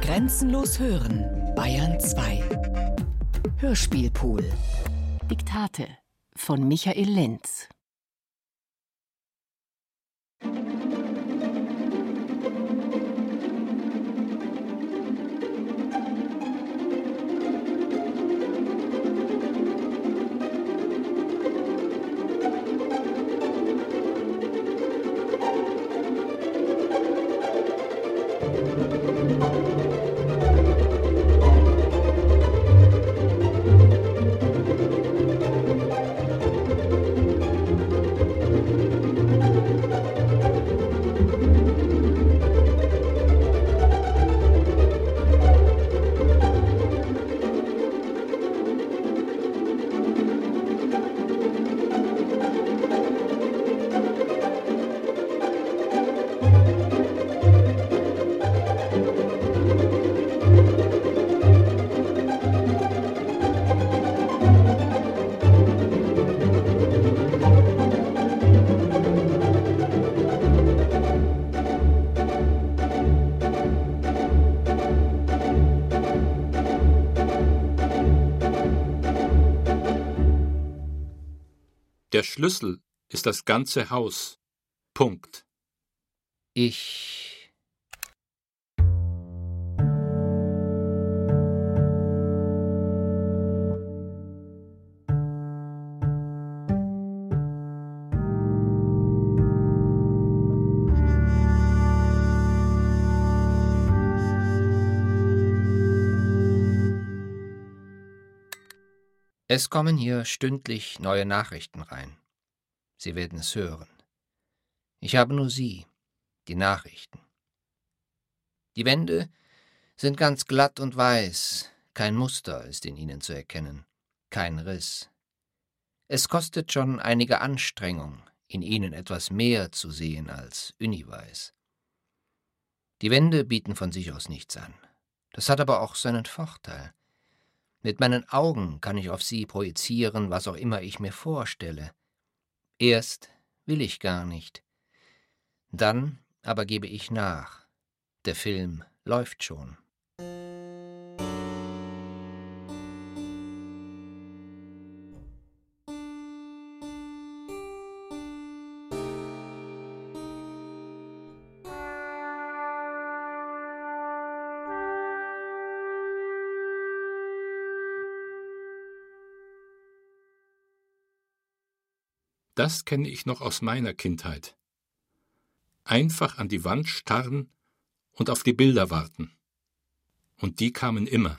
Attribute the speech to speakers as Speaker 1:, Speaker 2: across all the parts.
Speaker 1: Grenzenlos hören, Bayern 2. Hörspielpool. Diktate von Michael Lenz.
Speaker 2: Schlüssel ist das ganze Haus. Punkt.
Speaker 3: Ich. Es kommen hier stündlich neue Nachrichten rein. Sie werden es hören. Ich habe nur Sie, die Nachrichten. Die Wände sind ganz glatt und weiß, kein Muster ist in ihnen zu erkennen, kein Riss. Es kostet schon einige Anstrengung, in ihnen etwas mehr zu sehen als Uniweiß. Die Wände bieten von sich aus nichts an. Das hat aber auch seinen Vorteil. Mit meinen Augen kann ich auf sie projizieren, was auch immer ich mir vorstelle. Erst will ich gar nicht. Dann aber gebe ich nach. Der Film läuft schon.
Speaker 2: Das kenne ich noch aus meiner Kindheit. Einfach an die Wand starren und auf die Bilder warten. Und die kamen immer.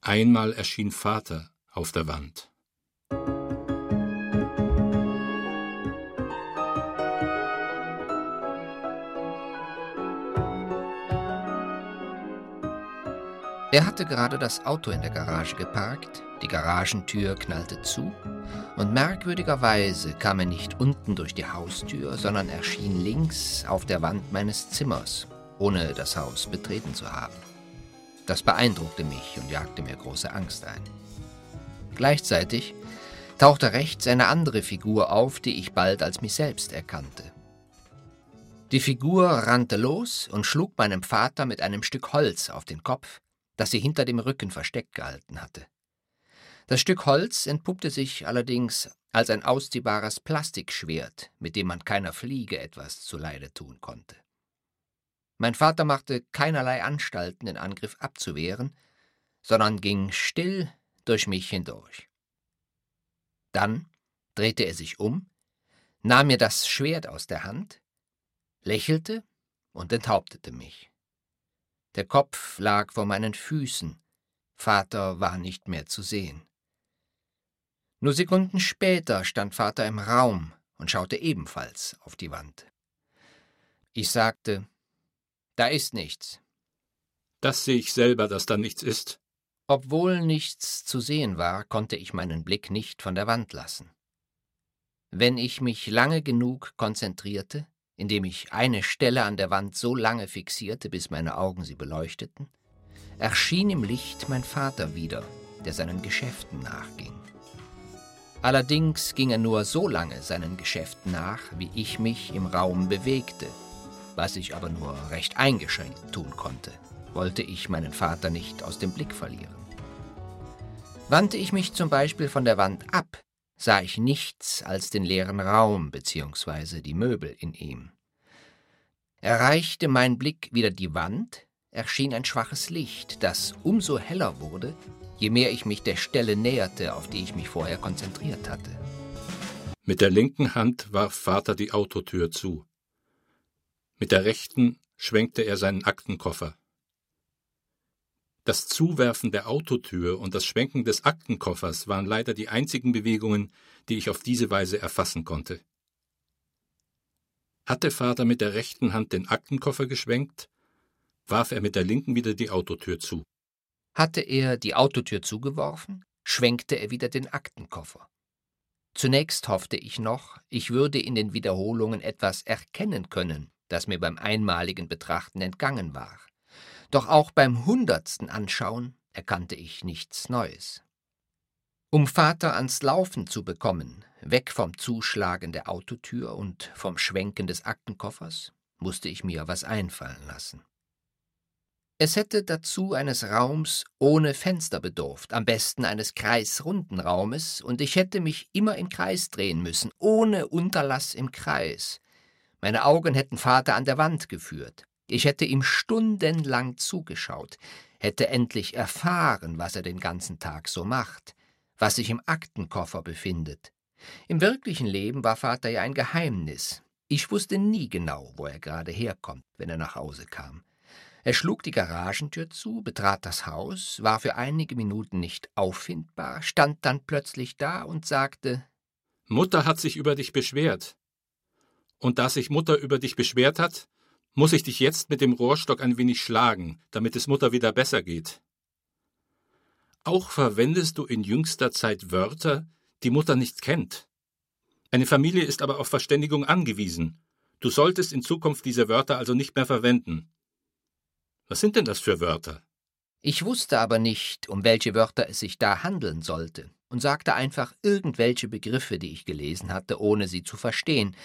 Speaker 2: Einmal erschien Vater auf der Wand.
Speaker 3: Er hatte gerade das Auto in der Garage geparkt, die Garagentür knallte zu, und merkwürdigerweise kam er nicht unten durch die Haustür, sondern erschien links auf der Wand meines Zimmers, ohne das Haus betreten zu haben. Das beeindruckte mich und jagte mir große Angst ein. Gleichzeitig tauchte rechts eine andere Figur auf, die ich bald als mich selbst erkannte. Die Figur rannte los und schlug meinem Vater mit einem Stück Holz auf den Kopf, das sie hinter dem Rücken versteckt gehalten hatte. Das Stück Holz entpuppte sich allerdings als ein ausziehbares Plastikschwert, mit dem man keiner Fliege etwas zuleide tun konnte. Mein Vater machte keinerlei Anstalten, den Angriff abzuwehren, sondern ging still durch mich hindurch. Dann drehte er sich um, nahm mir das Schwert aus der Hand, lächelte und enthauptete mich. Der Kopf lag vor meinen Füßen. Vater war nicht mehr zu sehen. Nur Sekunden später stand Vater im Raum und schaute ebenfalls auf die Wand. Ich sagte, da ist nichts.
Speaker 2: Das sehe ich selber, dass da nichts ist.
Speaker 3: Obwohl nichts zu sehen war, konnte ich meinen Blick nicht von der Wand lassen. Wenn ich mich lange genug konzentrierte, indem ich eine Stelle an der Wand so lange fixierte, bis meine Augen sie beleuchteten, erschien im Licht mein Vater wieder, der seinen Geschäften nachging. Allerdings ging er nur so lange seinen Geschäften nach, wie ich mich im Raum bewegte. was ich aber nur recht eingeschränkt tun konnte, wollte ich meinen Vater nicht aus dem Blick verlieren. Wandte ich mich zum Beispiel von der Wand ab, sah ich nichts als den leeren Raum bzw. die Möbel in ihm. Erreichte mein Blick wieder die Wand, erschien ein schwaches Licht, das umso heller wurde, je mehr ich mich der Stelle näherte, auf die ich mich vorher konzentriert hatte.
Speaker 2: Mit der linken Hand warf Vater die Autotür zu. Mit der rechten schwenkte er seinen Aktenkoffer. Das Zuwerfen der Autotür und das Schwenken des Aktenkoffers waren leider die einzigen Bewegungen, die ich auf diese Weise erfassen konnte. Hatte Vater mit der rechten Hand den Aktenkoffer geschwenkt, warf er mit der linken wieder die Autotür zu.
Speaker 3: Hatte er die Autotür zugeworfen, schwenkte er wieder den Aktenkoffer. Zunächst hoffte ich noch, ich würde in den Wiederholungen etwas erkennen können, das mir beim einmaligen Betrachten entgangen war. Doch auch beim hundertsten Anschauen erkannte ich nichts Neues. Um Vater ans Laufen zu bekommen, weg vom Zuschlagen der Autotür und vom Schwenken des Aktenkoffers, musste ich mir was einfallen lassen. Es hätte dazu eines Raums ohne Fenster bedurft, am besten eines kreisrunden Raumes, und ich hätte mich immer im Kreis drehen müssen, ohne Unterlass im Kreis. Meine Augen hätten Vater an der Wand geführt. Ich hätte ihm stundenlang zugeschaut, hätte endlich erfahren, was er den ganzen Tag so macht, was sich im Aktenkoffer befindet. Im wirklichen Leben war Vater ja ein Geheimnis. Ich wusste nie genau, wo er gerade herkommt, wenn er nach Hause kam. Er schlug die Garagentür zu, betrat das Haus, war für einige Minuten nicht auffindbar, stand dann plötzlich da und sagte
Speaker 2: Mutter hat sich über dich beschwert. Und da sich Mutter über dich beschwert hat, muss ich dich jetzt mit dem Rohrstock ein wenig schlagen, damit es Mutter wieder besser geht. Auch verwendest du in jüngster Zeit Wörter, die Mutter nicht kennt. Eine Familie ist aber auf Verständigung angewiesen. Du solltest in Zukunft diese Wörter also nicht mehr verwenden. Was sind denn das für Wörter?
Speaker 3: Ich wusste aber nicht, um welche Wörter es sich da handeln sollte, und sagte einfach irgendwelche Begriffe, die ich gelesen hatte, ohne sie zu verstehen.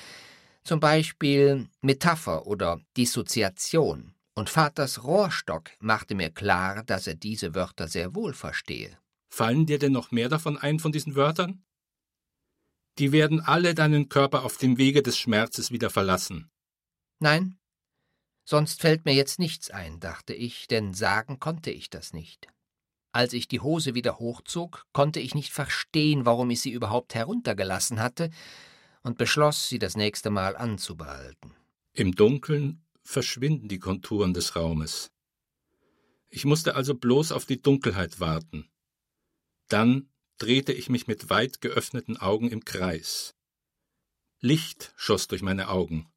Speaker 3: Zum Beispiel Metapher oder Dissoziation. Und Vaters Rohrstock machte mir klar, dass er diese Wörter sehr wohl verstehe.
Speaker 2: Fallen dir denn noch mehr davon ein von diesen Wörtern? Die werden alle deinen Körper auf dem Wege des Schmerzes wieder verlassen.
Speaker 3: Nein, sonst fällt mir jetzt nichts ein, dachte ich, denn sagen konnte ich das nicht. Als ich die Hose wieder hochzog, konnte ich nicht verstehen, warum ich sie überhaupt heruntergelassen hatte, und beschloss, sie das nächste Mal anzubehalten.
Speaker 2: Im Dunkeln verschwinden die Konturen des Raumes. Ich musste also bloß auf die Dunkelheit warten. Dann drehte ich mich mit weit geöffneten Augen im Kreis. Licht schoss durch meine Augen,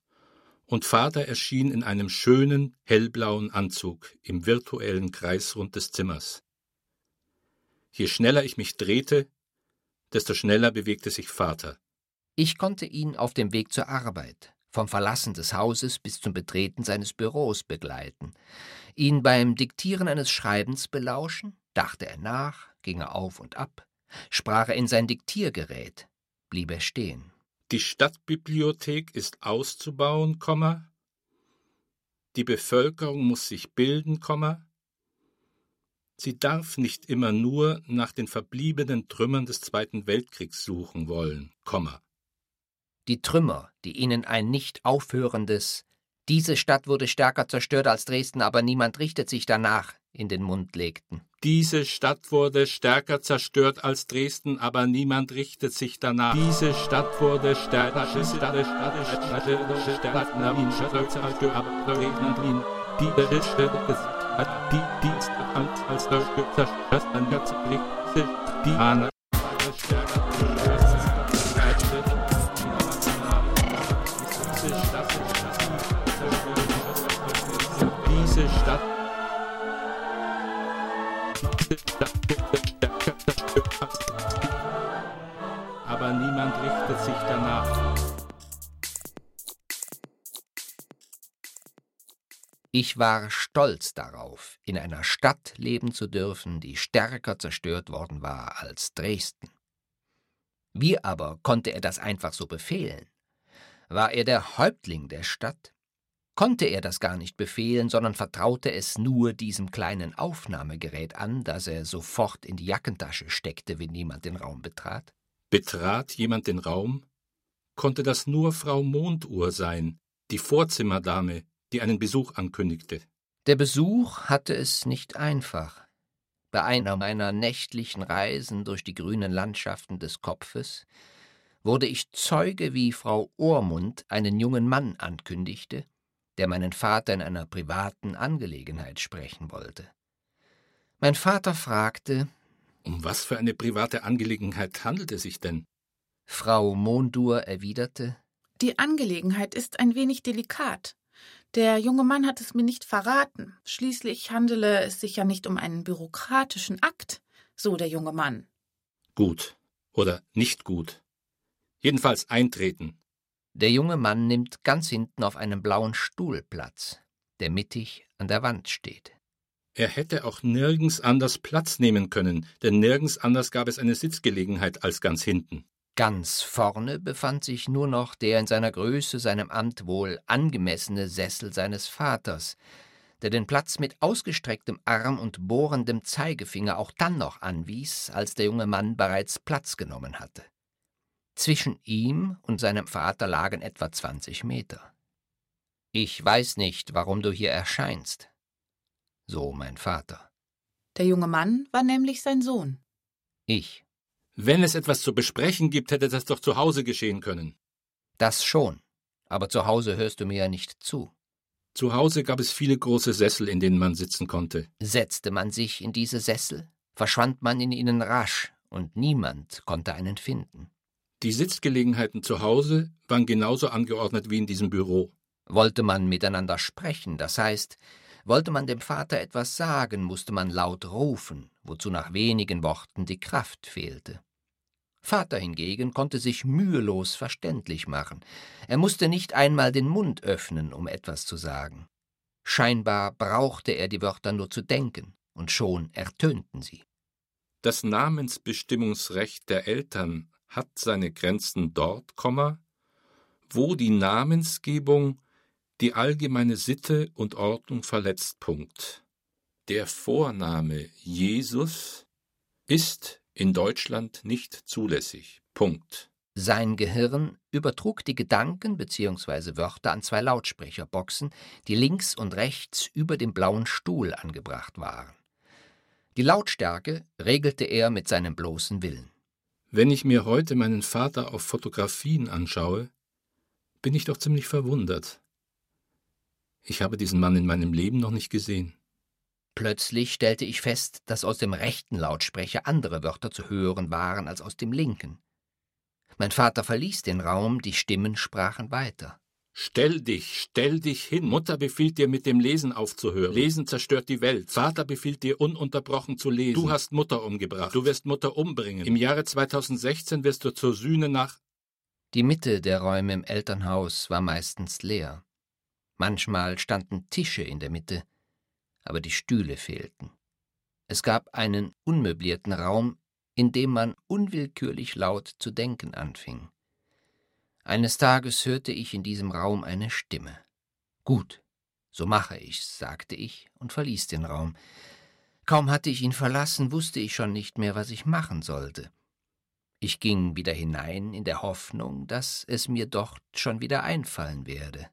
Speaker 2: und Vater erschien in einem schönen, hellblauen Anzug im virtuellen Kreisrund des Zimmers. Je schneller ich mich drehte, desto schneller bewegte sich Vater.
Speaker 3: Ich konnte ihn auf dem Weg zur Arbeit, vom Verlassen des Hauses bis zum Betreten seines Büros begleiten, ihn beim Diktieren eines Schreibens belauschen, dachte er nach, ging er auf und ab, sprach er in sein Diktiergerät, blieb er stehen.
Speaker 2: Die Stadtbibliothek ist auszubauen. Die Bevölkerung muss sich bilden. Sie darf nicht immer nur nach den verbliebenen Trümmern des Zweiten Weltkriegs suchen wollen.
Speaker 3: Die Trümmer, die ihnen ein nicht aufhörendes Diese Stadt wurde stärker zerstört als Dresden, aber niemand richtet sich danach, in den Mund legten.
Speaker 2: Diese Stadt wurde stärker zerstört als Dresden, aber niemand richtet sich danach. Diese Stadt wurde stärker zerstört als Dresden,
Speaker 3: Ich war stolz darauf, in einer Stadt leben zu dürfen, die stärker zerstört worden war als Dresden. Wie aber konnte er das einfach so befehlen? War er der Häuptling der Stadt? konnte er das gar nicht befehlen, sondern vertraute es nur diesem kleinen Aufnahmegerät an, das er sofort in die Jackentasche steckte, wenn jemand den Raum betrat?
Speaker 2: Betrat jemand den Raum? Konnte das nur Frau Monduhr sein, die Vorzimmerdame, die einen Besuch ankündigte?
Speaker 3: Der Besuch hatte es nicht einfach. Bei einer meiner nächtlichen Reisen durch die grünen Landschaften des Kopfes wurde ich Zeuge, wie Frau Ohrmund einen jungen Mann ankündigte, der meinen Vater in einer privaten Angelegenheit sprechen wollte. Mein Vater fragte,
Speaker 2: Um was für eine private Angelegenheit handelt es sich denn?
Speaker 3: Frau Mondur erwiderte,
Speaker 4: Die Angelegenheit ist ein wenig delikat. Der junge Mann hat es mir nicht verraten. Schließlich handele es sich ja nicht um einen bürokratischen Akt, so der junge Mann.
Speaker 2: Gut oder nicht gut. Jedenfalls eintreten.
Speaker 3: Der junge Mann nimmt ganz hinten auf einem blauen Stuhl Platz, der mittig an der Wand steht.
Speaker 2: Er hätte auch nirgends anders Platz nehmen können, denn nirgends anders gab es eine Sitzgelegenheit als ganz hinten.
Speaker 3: Ganz vorne befand sich nur noch der in seiner Größe seinem Amt wohl angemessene Sessel seines Vaters, der den Platz mit ausgestrecktem Arm und bohrendem Zeigefinger auch dann noch anwies, als der junge Mann bereits Platz genommen hatte. Zwischen ihm und seinem Vater lagen etwa zwanzig Meter. Ich weiß nicht, warum du hier erscheinst. So mein Vater.
Speaker 4: Der junge Mann war nämlich sein Sohn.
Speaker 3: Ich.
Speaker 2: Wenn es etwas zu besprechen gibt, hätte das doch zu Hause geschehen können.
Speaker 3: Das schon. Aber zu Hause hörst du mir ja nicht zu.
Speaker 2: Zu Hause gab es viele große Sessel, in denen man sitzen konnte.
Speaker 3: Setzte man sich in diese Sessel, verschwand man in ihnen rasch, und niemand konnte einen finden.
Speaker 2: Die Sitzgelegenheiten zu Hause waren genauso angeordnet wie in diesem Büro.
Speaker 3: Wollte man miteinander sprechen, das heißt, wollte man dem Vater etwas sagen, musste man laut rufen, wozu nach wenigen Worten die Kraft fehlte. Vater hingegen konnte sich mühelos verständlich machen. Er musste nicht einmal den Mund öffnen, um etwas zu sagen. Scheinbar brauchte er die Wörter nur zu denken, und schon ertönten sie.
Speaker 2: Das Namensbestimmungsrecht der Eltern hat seine Grenzen dort, wo die Namensgebung die allgemeine Sitte und Ordnung verletzt. Punkt. Der Vorname Jesus ist in Deutschland nicht zulässig. Punkt.
Speaker 3: Sein Gehirn übertrug die Gedanken bzw. Wörter an zwei Lautsprecherboxen, die links und rechts über dem blauen Stuhl angebracht waren. Die Lautstärke regelte er mit seinem bloßen Willen.
Speaker 2: Wenn ich mir heute meinen Vater auf Fotografien anschaue, bin ich doch ziemlich verwundert. Ich habe diesen Mann in meinem Leben noch nicht gesehen.
Speaker 3: Plötzlich stellte ich fest, dass aus dem rechten Lautsprecher andere Wörter zu hören waren als aus dem linken. Mein Vater verließ den Raum, die Stimmen sprachen weiter.
Speaker 2: Stell dich, stell dich hin. Mutter befiehlt dir, mit dem Lesen aufzuhören. Lesen zerstört die Welt. Vater befiehlt dir, ununterbrochen zu lesen. Du hast Mutter umgebracht. Du wirst Mutter umbringen. Im Jahre 2016 wirst du zur Sühne nach.
Speaker 3: Die Mitte der Räume im Elternhaus war meistens leer. Manchmal standen Tische in der Mitte, aber die Stühle fehlten. Es gab einen unmöblierten Raum, in dem man unwillkürlich laut zu denken anfing. Eines Tages hörte ich in diesem Raum eine Stimme. Gut, so mache ich's, sagte ich und verließ den Raum. Kaum hatte ich ihn verlassen, wusste ich schon nicht mehr, was ich machen sollte. Ich ging wieder hinein in der Hoffnung, dass es mir doch schon wieder einfallen werde.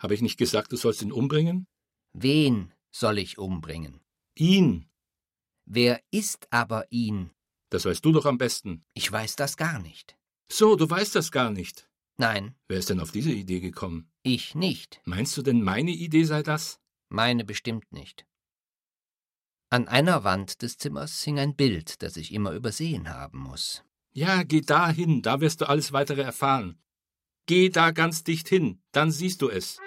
Speaker 2: Habe ich nicht gesagt, du sollst ihn umbringen?
Speaker 3: Wen soll ich umbringen?
Speaker 2: Ihn.
Speaker 3: Wer ist aber ihn?
Speaker 2: Das weißt du doch am besten.
Speaker 3: Ich weiß das gar nicht.
Speaker 2: So, du weißt das gar nicht.
Speaker 3: Nein.
Speaker 2: Wer ist denn auf diese Idee gekommen?
Speaker 3: Ich nicht.
Speaker 2: Meinst du denn, meine Idee sei das?
Speaker 3: Meine bestimmt nicht. An einer Wand des Zimmers hing ein Bild, das ich immer übersehen haben muss.
Speaker 2: Ja, geh da hin, da wirst du alles weitere erfahren. Geh da ganz dicht hin, dann siehst du es.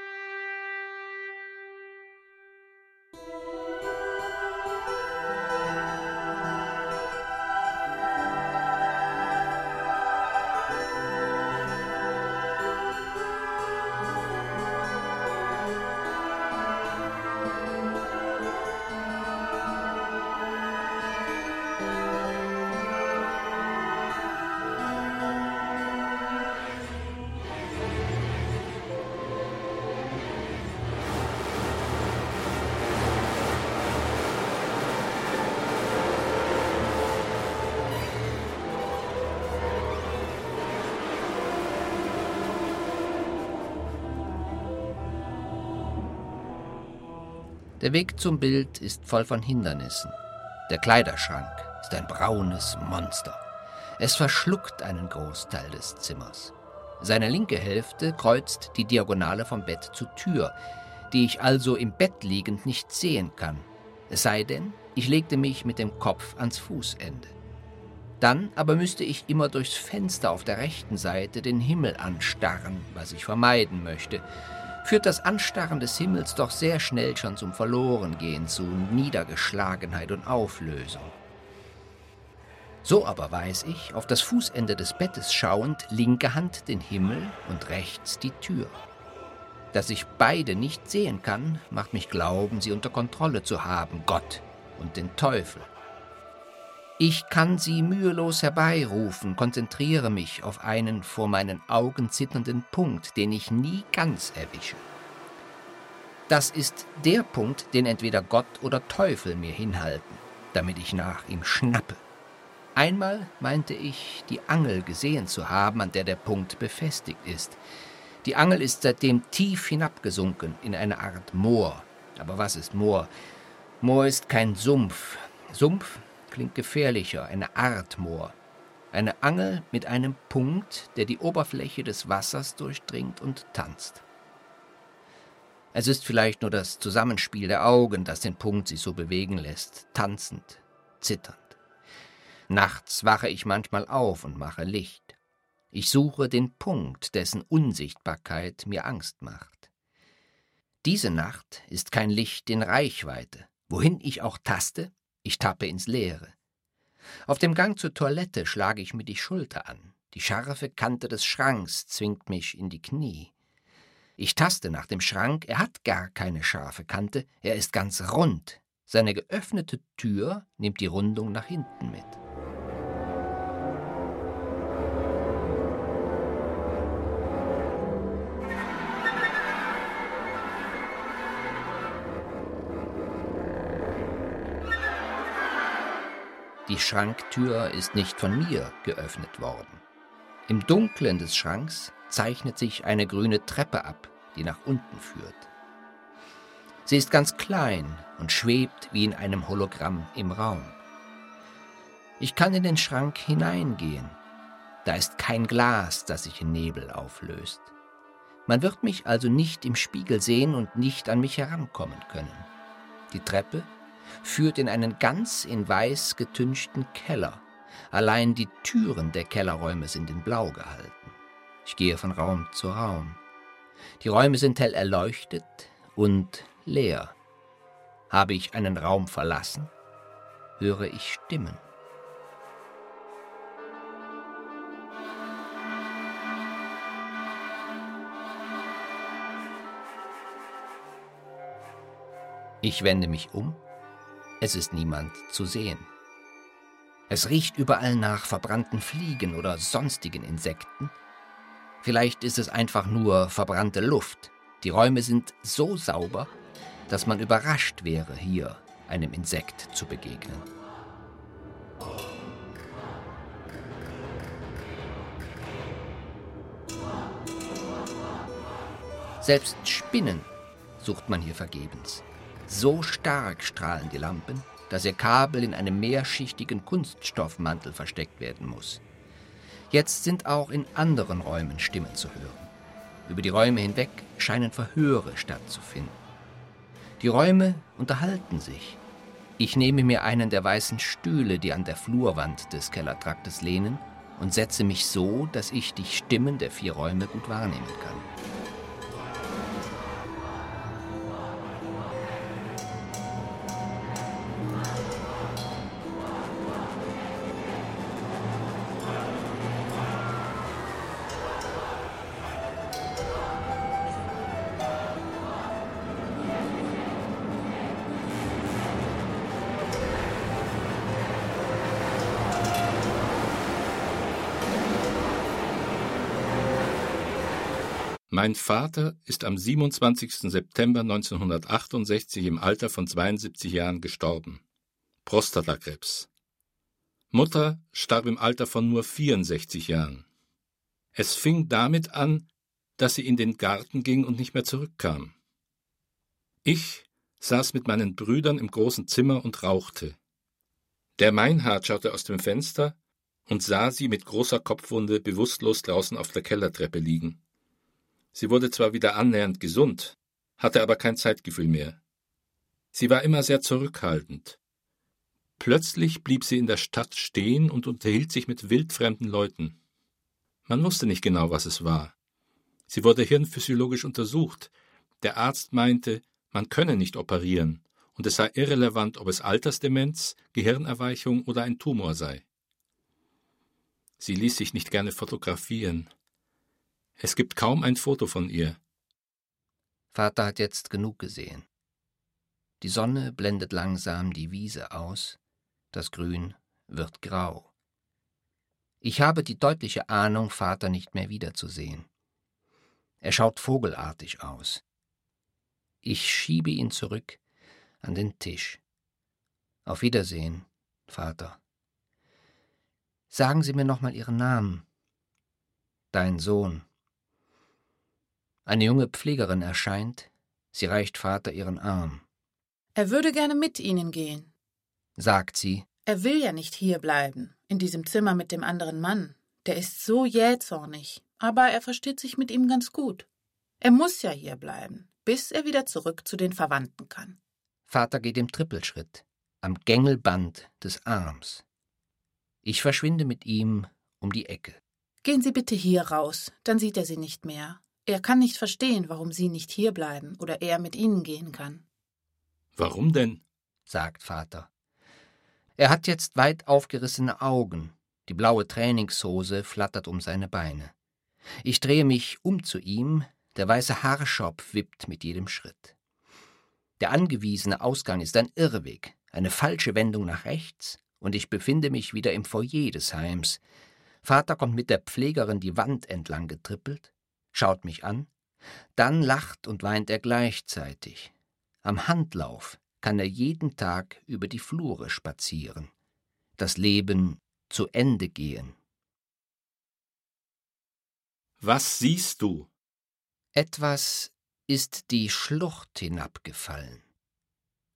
Speaker 3: Der Weg zum Bild ist voll von Hindernissen. Der Kleiderschrank ist ein braunes Monster. Es verschluckt einen Großteil des Zimmers. Seine linke Hälfte kreuzt die Diagonale vom Bett zur Tür, die ich also im Bett liegend nicht sehen kann. Es sei denn, ich legte mich mit dem Kopf ans Fußende. Dann aber müsste ich immer durchs Fenster auf der rechten Seite den Himmel anstarren, was ich vermeiden möchte, führt das Anstarren des Himmels doch sehr schnell schon zum Verlorengehen, zu Niedergeschlagenheit und Auflösung. So aber weiß ich, auf das Fußende des Bettes schauend, linke Hand den Himmel und rechts die Tür. Dass ich beide nicht sehen kann, macht mich glauben, sie unter Kontrolle zu haben, Gott und den Teufel. Ich kann sie mühelos herbeirufen, konzentriere mich auf einen vor meinen Augen zitternden Punkt, den ich nie ganz erwische. Das ist der Punkt, den entweder Gott oder Teufel mir hinhalten, damit ich nach ihm schnappe. Einmal meinte ich, die Angel gesehen zu haben, an der der Punkt befestigt ist. Die Angel ist seitdem tief hinabgesunken in eine Art Moor. Aber was ist Moor? Moor ist kein Sumpf. Sumpf klingt gefährlicher, eine Art Moor. Eine Angel mit einem Punkt, der die Oberfläche des Wassers durchdringt und tanzt. Es ist vielleicht nur das Zusammenspiel der Augen, das den Punkt sich so bewegen lässt, tanzend, zitternd. Nachts wache ich manchmal auf und mache Licht. Ich suche den Punkt, dessen Unsichtbarkeit mir Angst macht. Diese Nacht ist kein Licht in Reichweite. Wohin ich auch taste, ich tappe ins Leere. Auf dem Gang zur Toilette schlage ich mir die Schulter an. Die scharfe Kante des Schranks zwingt mich in die Knie. Ich taste nach dem Schrank, er hat gar keine scharfe Kante, er ist ganz rund. Seine geöffnete Tür nimmt die Rundung nach hinten mit. Die Schranktür ist nicht von mir geöffnet worden. Im Dunklen des Schranks zeichnet sich eine grüne Treppe ab, die nach unten führt. Sie ist ganz klein und schwebt wie in einem Hologramm im Raum. Ich kann in den Schrank hineingehen. Da ist kein Glas, das sich in Nebel auflöst. Man wird mich also nicht im Spiegel sehen und nicht an mich herankommen können. Die Treppe führt in einen ganz in weiß getünchten Keller. Allein die Türen der Kellerräume sind in Blau gehalten. Ich gehe von Raum zu Raum. Die Räume sind hell erleuchtet und leer. Habe ich einen Raum verlassen, höre ich Stimmen. Ich wende mich um es ist niemand zu sehen. Es riecht überall nach verbrannten Fliegen oder sonstigen Insekten. Vielleicht ist es einfach nur verbrannte Luft. Die Räume sind so sauber, dass man überrascht wäre, hier einem Insekt zu begegnen. Selbst Spinnen sucht man hier vergebens. So stark strahlen die Lampen, dass ihr Kabel in einem mehrschichtigen Kunststoffmantel versteckt werden muss. Jetzt sind auch in anderen Räumen Stimmen zu hören. Über die Räume hinweg scheinen Verhöre stattzufinden. Die Räume unterhalten sich. Ich nehme mir einen der weißen Stühle, die an der Flurwand des Kellertraktes lehnen, und setze mich so, dass ich die Stimmen der vier Räume gut wahrnehmen kann.
Speaker 2: Mein Vater ist am 27. September 1968 im Alter von 72 Jahren gestorben. Prostatakrebs. Mutter starb im Alter von nur 64 Jahren. Es fing damit an, dass sie in den Garten ging und nicht mehr zurückkam. Ich saß mit meinen Brüdern im großen Zimmer und rauchte. Der Meinhard schaute aus dem Fenster und sah sie mit großer Kopfwunde bewusstlos draußen auf der Kellertreppe liegen. Sie wurde zwar wieder annähernd gesund, hatte aber kein Zeitgefühl mehr. Sie war immer sehr zurückhaltend. Plötzlich blieb sie in der Stadt stehen und unterhielt sich mit wildfremden Leuten. Man wusste nicht genau, was es war. Sie wurde hirnphysiologisch untersucht. Der Arzt meinte, man könne nicht operieren, und es sei irrelevant, ob es Altersdemenz, Gehirnerweichung oder ein Tumor sei. Sie ließ sich nicht gerne fotografieren. Es gibt kaum ein Foto von ihr.
Speaker 3: Vater hat jetzt genug gesehen. Die Sonne blendet langsam die Wiese aus, das Grün wird grau. Ich habe die deutliche Ahnung, Vater nicht mehr wiederzusehen. Er schaut vogelartig aus. Ich schiebe ihn zurück an den Tisch. Auf Wiedersehen, Vater. Sagen Sie mir noch mal Ihren Namen. Dein Sohn. Eine junge Pflegerin erscheint. Sie reicht Vater ihren Arm.
Speaker 4: Er würde gerne mit Ihnen gehen,
Speaker 3: sagt sie.
Speaker 4: Er will ja nicht hierbleiben, in diesem Zimmer mit dem anderen Mann. Der ist so jähzornig, aber er versteht sich mit ihm ganz gut. Er muss ja hierbleiben, bis er wieder zurück zu den Verwandten kann.
Speaker 3: Vater geht im Trippelschritt, am Gängelband des Arms. Ich verschwinde mit ihm um die Ecke.
Speaker 4: Gehen Sie bitte hier raus, dann sieht er Sie nicht mehr. Er kann nicht verstehen, warum Sie nicht hierbleiben oder er mit Ihnen gehen kann.
Speaker 2: Warum denn?
Speaker 3: sagt Vater. Er hat jetzt weit aufgerissene Augen, die blaue Trainingshose flattert um seine Beine. Ich drehe mich um zu ihm, der weiße Haarschopf wippt mit jedem Schritt. Der angewiesene Ausgang ist ein Irrweg, eine falsche Wendung nach rechts, und ich befinde mich wieder im Foyer des Heims. Vater kommt mit der Pflegerin die Wand entlang getrippelt, schaut mich an, dann lacht und weint er gleichzeitig. Am Handlauf kann er jeden Tag über die Flure spazieren, das Leben zu Ende gehen.
Speaker 2: Was siehst du?
Speaker 3: Etwas ist die Schlucht hinabgefallen.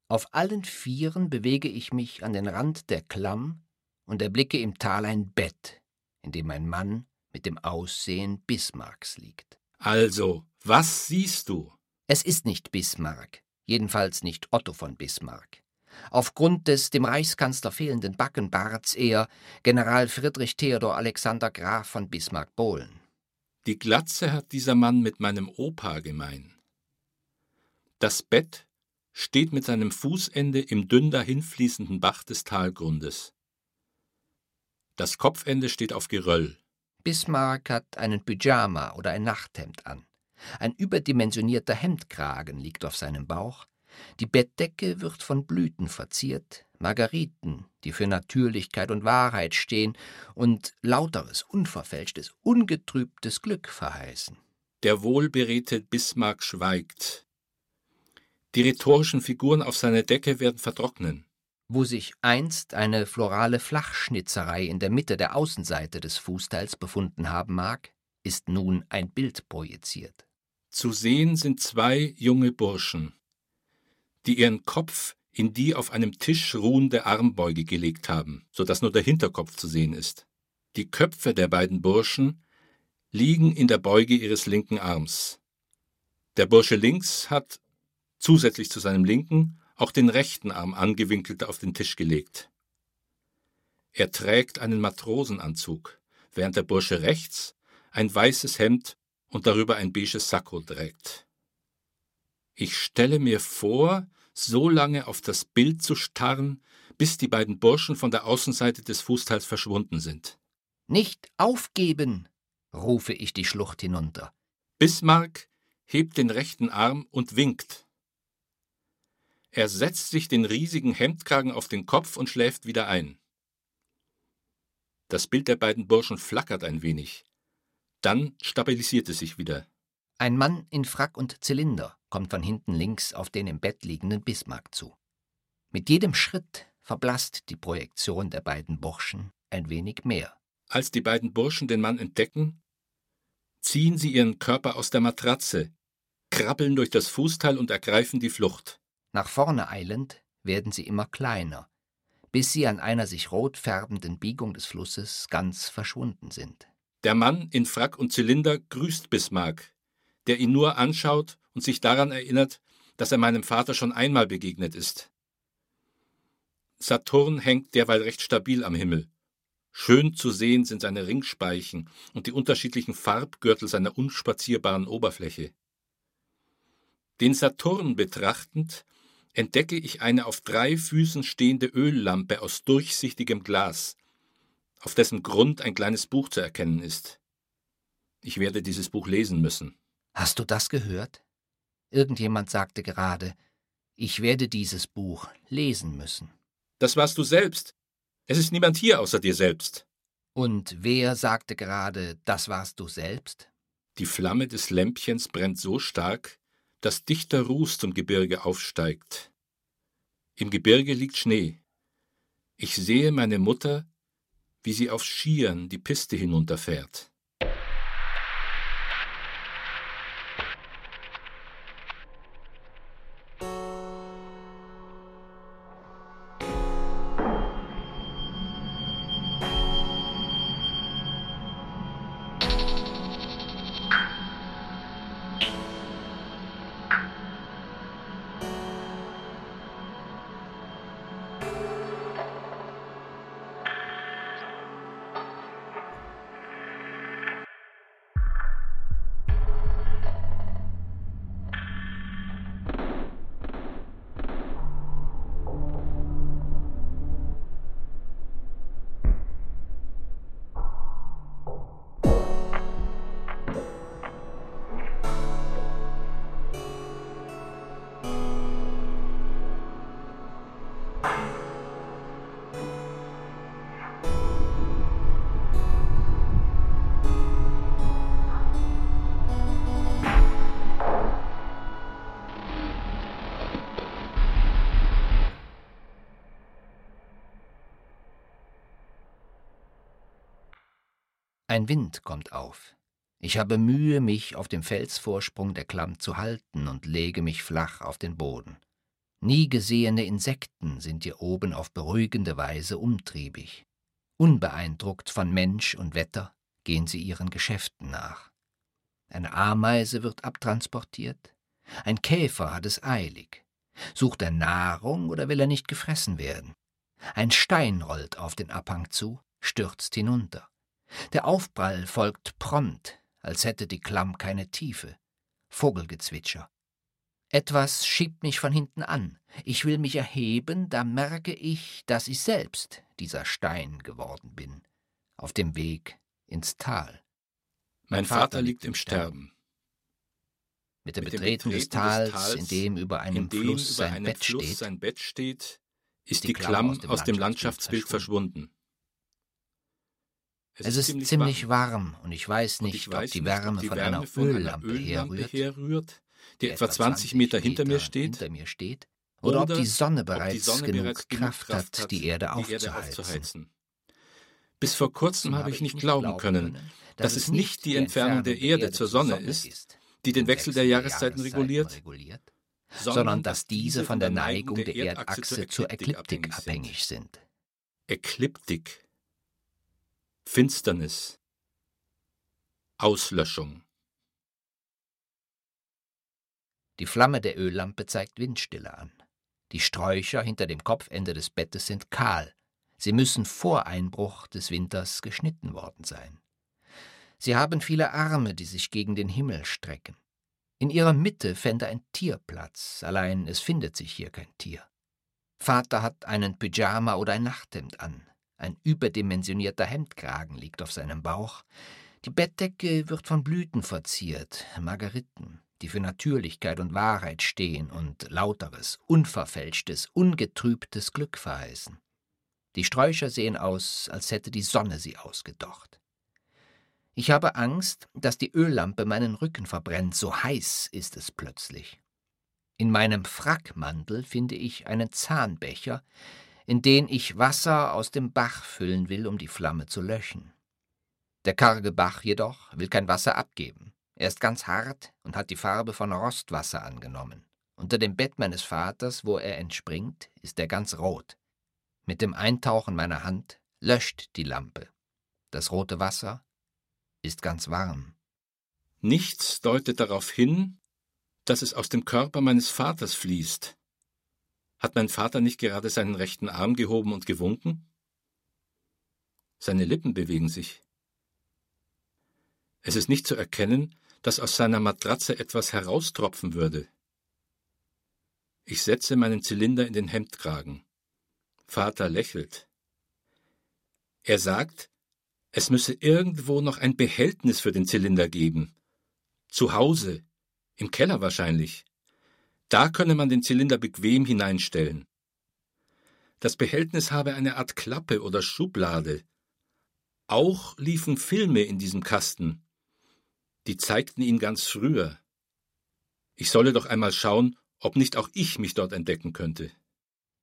Speaker 3: Auf allen Vieren bewege ich mich an den Rand der Klamm und erblicke im Tal ein Bett, in dem ein Mann mit dem Aussehen Bismarcks liegt.
Speaker 2: Also, was siehst du?
Speaker 3: Es ist nicht Bismarck, jedenfalls nicht Otto von Bismarck. Aufgrund des dem Reichskanzler fehlenden Backenbarts eher General Friedrich Theodor Alexander Graf von Bismarck-Bohlen.
Speaker 2: Die Glatze hat dieser Mann mit meinem Opa gemein. Das Bett steht mit seinem Fußende im dünn dahinfließenden Bach des Talgrundes. Das Kopfende steht auf Geröll.
Speaker 3: Bismarck hat einen Pyjama oder ein Nachthemd an. Ein überdimensionierter Hemdkragen liegt auf seinem Bauch. Die Bettdecke wird von Blüten verziert, Margariten, die für Natürlichkeit und Wahrheit stehen und lauteres, unverfälschtes, ungetrübtes Glück verheißen.
Speaker 2: Der wohlberedte Bismarck schweigt, die rhetorischen Figuren auf seiner Decke werden vertrocknen.
Speaker 3: Wo sich einst eine florale Flachschnitzerei in der Mitte der Außenseite des Fußteils befunden haben mag, ist nun ein Bild projiziert.
Speaker 2: Zu sehen sind zwei junge Burschen, die ihren Kopf in die auf einem Tisch ruhende Armbeuge gelegt haben, so dass nur der Hinterkopf zu sehen ist. Die Köpfe der beiden Burschen liegen in der Beuge ihres linken Arms. Der Bursche links hat zusätzlich zu seinem linken auch den rechten Arm angewinkelt auf den Tisch gelegt. Er trägt einen Matrosenanzug, während der Bursche rechts ein weißes Hemd und darüber ein beiges Sakko trägt. Ich stelle mir vor, so lange auf das Bild zu starren, bis die beiden Burschen von der Außenseite des Fußteils verschwunden sind.
Speaker 3: Nicht aufgeben, rufe ich die Schlucht hinunter.
Speaker 2: Bismarck hebt den rechten Arm und winkt. Er setzt sich den riesigen Hemdkragen auf den Kopf und schläft wieder ein. Das Bild der beiden Burschen flackert ein wenig. Dann stabilisiert es sich wieder.
Speaker 3: Ein Mann in Frack und Zylinder kommt von hinten links auf den im Bett liegenden Bismarck zu. Mit jedem Schritt verblasst die Projektion der beiden Burschen ein wenig mehr.
Speaker 2: Als die beiden Burschen den Mann entdecken, ziehen sie ihren Körper aus der Matratze, krabbeln durch das Fußteil und ergreifen die Flucht.
Speaker 3: Nach vorne eilend werden sie immer kleiner, bis sie an einer sich rot färbenden Biegung des Flusses ganz verschwunden sind.
Speaker 2: Der Mann in Frack und Zylinder grüßt Bismarck, der ihn nur anschaut und sich daran erinnert, dass er meinem Vater schon einmal begegnet ist. Saturn hängt derweil recht stabil am Himmel. Schön zu sehen sind seine Ringspeichen und die unterschiedlichen Farbgürtel seiner unspazierbaren Oberfläche. Den Saturn betrachtend entdecke ich eine auf drei Füßen stehende Öllampe aus durchsichtigem Glas, auf dessen Grund ein kleines Buch zu erkennen ist. Ich werde dieses Buch lesen müssen.
Speaker 3: Hast du das gehört? Irgendjemand sagte gerade, ich werde dieses Buch lesen müssen.
Speaker 2: Das warst du selbst. Es ist niemand hier außer dir selbst.
Speaker 3: Und wer sagte gerade, das warst du selbst?
Speaker 2: Die Flamme des Lämpchens brennt so stark, dass dichter Ruß zum Gebirge aufsteigt. Im Gebirge liegt Schnee. Ich sehe meine Mutter, wie sie auf Skiern die Piste hinunterfährt.
Speaker 3: Ich habe Mühe, mich auf dem Felsvorsprung der Klamm zu halten und lege mich flach auf den Boden. Nie gesehene Insekten sind hier oben auf beruhigende Weise umtriebig. Unbeeindruckt von Mensch und Wetter gehen sie ihren Geschäften nach. Eine Ameise wird abtransportiert, ein Käfer hat es eilig. Sucht er Nahrung oder will er nicht gefressen werden? Ein Stein rollt auf den Abhang zu, stürzt hinunter. Der Aufprall folgt prompt, als hätte die Klamm keine Tiefe. Vogelgezwitscher. Etwas schiebt mich von hinten an. Ich will mich erheben, da merke ich, dass ich selbst dieser Stein geworden bin, auf dem Weg ins Tal.
Speaker 2: Mein Vater liegt im Sterben.
Speaker 3: Mit dem Betreten des Tals, in dem über einem Fluss sein
Speaker 2: Bett steht, ist die Klamm aus dem Landschaftsbild verschwunden.
Speaker 3: Es, es ist ziemlich warm. warm und ich weiß nicht, ich weiß ob die Wärme, die von, Wärme einer von, einer Öllampe, herrührt,
Speaker 2: herrührt, die etwa 20 Meter hinter mir steht,
Speaker 3: hinter mir steht oder, oder, ob die Sonne bereits, die Sonne genug, bereits Kraft, Kraft hat, die Erde, die Erde aufzuheizen.
Speaker 2: Bis vor kurzem habe ich nicht glauben können, dass es nicht die Entfernung der Erde zur Sonne ist, die den Wechsel der Jahreszeiten reguliert,
Speaker 3: sondern dass diese von der Neigung der Erdachse zur Ekliptik abhängig sind.
Speaker 2: Ekliptik Finsternis, Auslöschung.
Speaker 3: Die Flamme der Öllampe zeigt Windstille an. Die Sträucher hinter dem Kopfende des Bettes sind kahl. Sie müssen vor Einbruch des Winters geschnitten worden sein. Sie haben viele Arme, die sich gegen den Himmel strecken. In ihrer Mitte fände ein Tier Platz, allein es findet sich hier kein Tier. Vater hat einen Pyjama oder ein Nachthemd an. Ein überdimensionierter Hemdkragen liegt auf seinem Bauch. Die Bettdecke wird von Blüten verziert, Margeriten, die für Natürlichkeit und Wahrheit stehen und lauteres, unverfälschtes, ungetrübtes Glück verheißen. Die Sträucher sehen aus, als hätte die Sonne sie ausgedocht. Ich habe Angst, dass die Öllampe meinen Rücken verbrennt, so heiß ist es plötzlich. In meinem Frackmantel finde ich einen Zahnbecher, in den ich Wasser aus dem Bach füllen will, um die Flamme zu löschen. Der karge Bach jedoch will kein Wasser abgeben. Er ist ganz hart und hat die Farbe von Rostwasser angenommen. Unter dem Bett meines Vaters, wo er entspringt, ist er ganz rot. Mit dem Eintauchen meiner Hand löscht die Lampe. Das rote Wasser ist ganz warm.
Speaker 2: Nichts deutet darauf hin, dass es aus dem Körper meines Vaters fließt. Hat mein Vater nicht gerade seinen rechten Arm gehoben und gewunken? Seine Lippen bewegen sich. Es ist nicht zu erkennen, dass aus seiner Matratze etwas heraustropfen würde. Ich setze meinen Zylinder in den Hemdkragen. Vater lächelt. Er sagt, es müsse irgendwo noch ein Behältnis für den Zylinder geben. Zu Hause, im Keller wahrscheinlich. Da könne man den Zylinder bequem hineinstellen. Das Behältnis habe eine Art Klappe oder Schublade. Auch liefen Filme in diesem Kasten. Die zeigten ihn ganz früher. Ich solle doch einmal schauen, ob nicht auch ich mich dort entdecken könnte.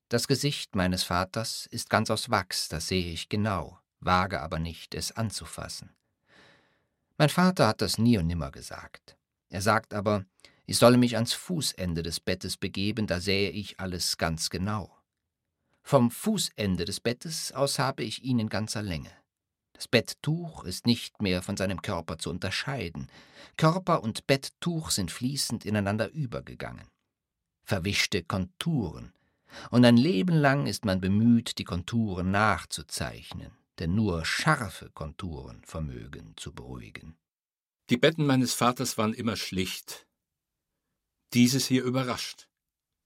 Speaker 3: Das Gesicht meines Vaters ist ganz aus Wachs, das sehe ich genau, wage aber nicht, es anzufassen. Mein Vater hat das nie und nimmer gesagt. Er sagt aber, ich solle mich ans Fußende des Bettes begeben, da sähe ich alles ganz genau. Vom Fußende des Bettes aus habe ich ihn in ganzer Länge. Das Betttuch ist nicht mehr von seinem Körper zu unterscheiden. Körper und Betttuch sind fließend ineinander übergegangen verwischte Konturen, und ein Leben lang ist man bemüht, die Konturen nachzuzeichnen, denn nur scharfe Konturen vermögen zu beruhigen.
Speaker 2: Die Betten meines Vaters waren immer schlicht. Dieses hier überrascht.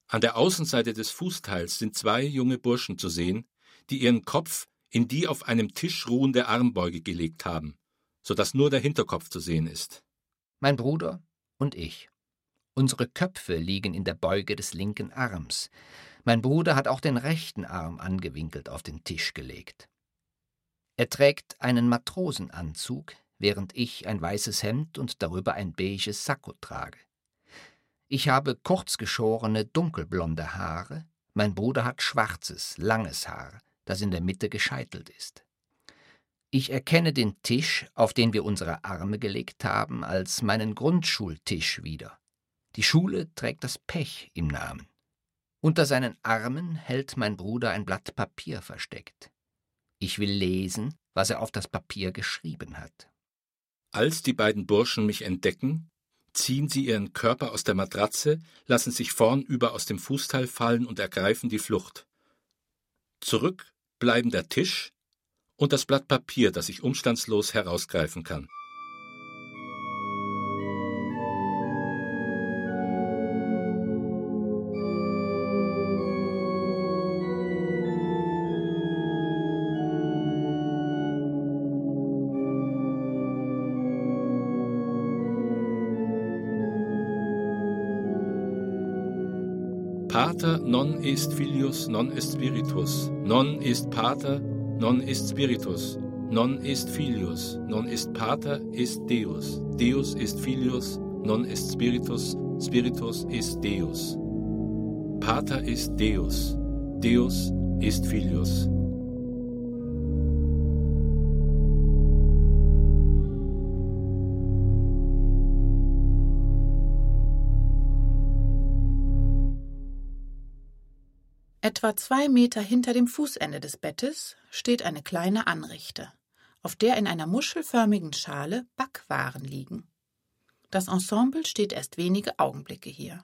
Speaker 2: An der Außenseite des Fußteils sind zwei junge Burschen zu sehen, die ihren Kopf in die auf einem Tisch ruhende Armbeuge gelegt haben, so dass nur der Hinterkopf zu sehen ist.
Speaker 3: Mein Bruder und ich. Unsere Köpfe liegen in der Beuge des linken Arms. Mein Bruder hat auch den rechten Arm angewinkelt auf den Tisch gelegt. Er trägt einen Matrosenanzug, während ich ein weißes Hemd und darüber ein beiges Sakko trage. Ich habe kurzgeschorene, dunkelblonde Haare, mein Bruder hat schwarzes, langes Haar, das in der Mitte gescheitelt ist. Ich erkenne den Tisch, auf den wir unsere Arme gelegt haben, als meinen Grundschultisch wieder. Die Schule trägt das Pech im Namen. Unter seinen Armen hält mein Bruder ein Blatt Papier versteckt. Ich will lesen, was er auf das Papier geschrieben hat.
Speaker 2: Als die beiden Burschen mich entdecken, ziehen sie ihren Körper aus der Matratze, lassen sich vornüber aus dem Fußteil fallen und ergreifen die Flucht. Zurück bleiben der Tisch und das Blatt Papier, das ich umstandslos herausgreifen kann. Non est filius, non est spiritus. Non est pater, non est spiritus. Non est filius, non est pater, est Deus. Deus est filius, non est spiritus. Spiritus est Deus. Pater ist Deus. Deus ist Filius.
Speaker 4: Etwa zwei Meter hinter dem Fußende des Bettes steht eine kleine Anrichte, auf der in einer muschelförmigen Schale Backwaren liegen. Das Ensemble steht erst wenige Augenblicke hier.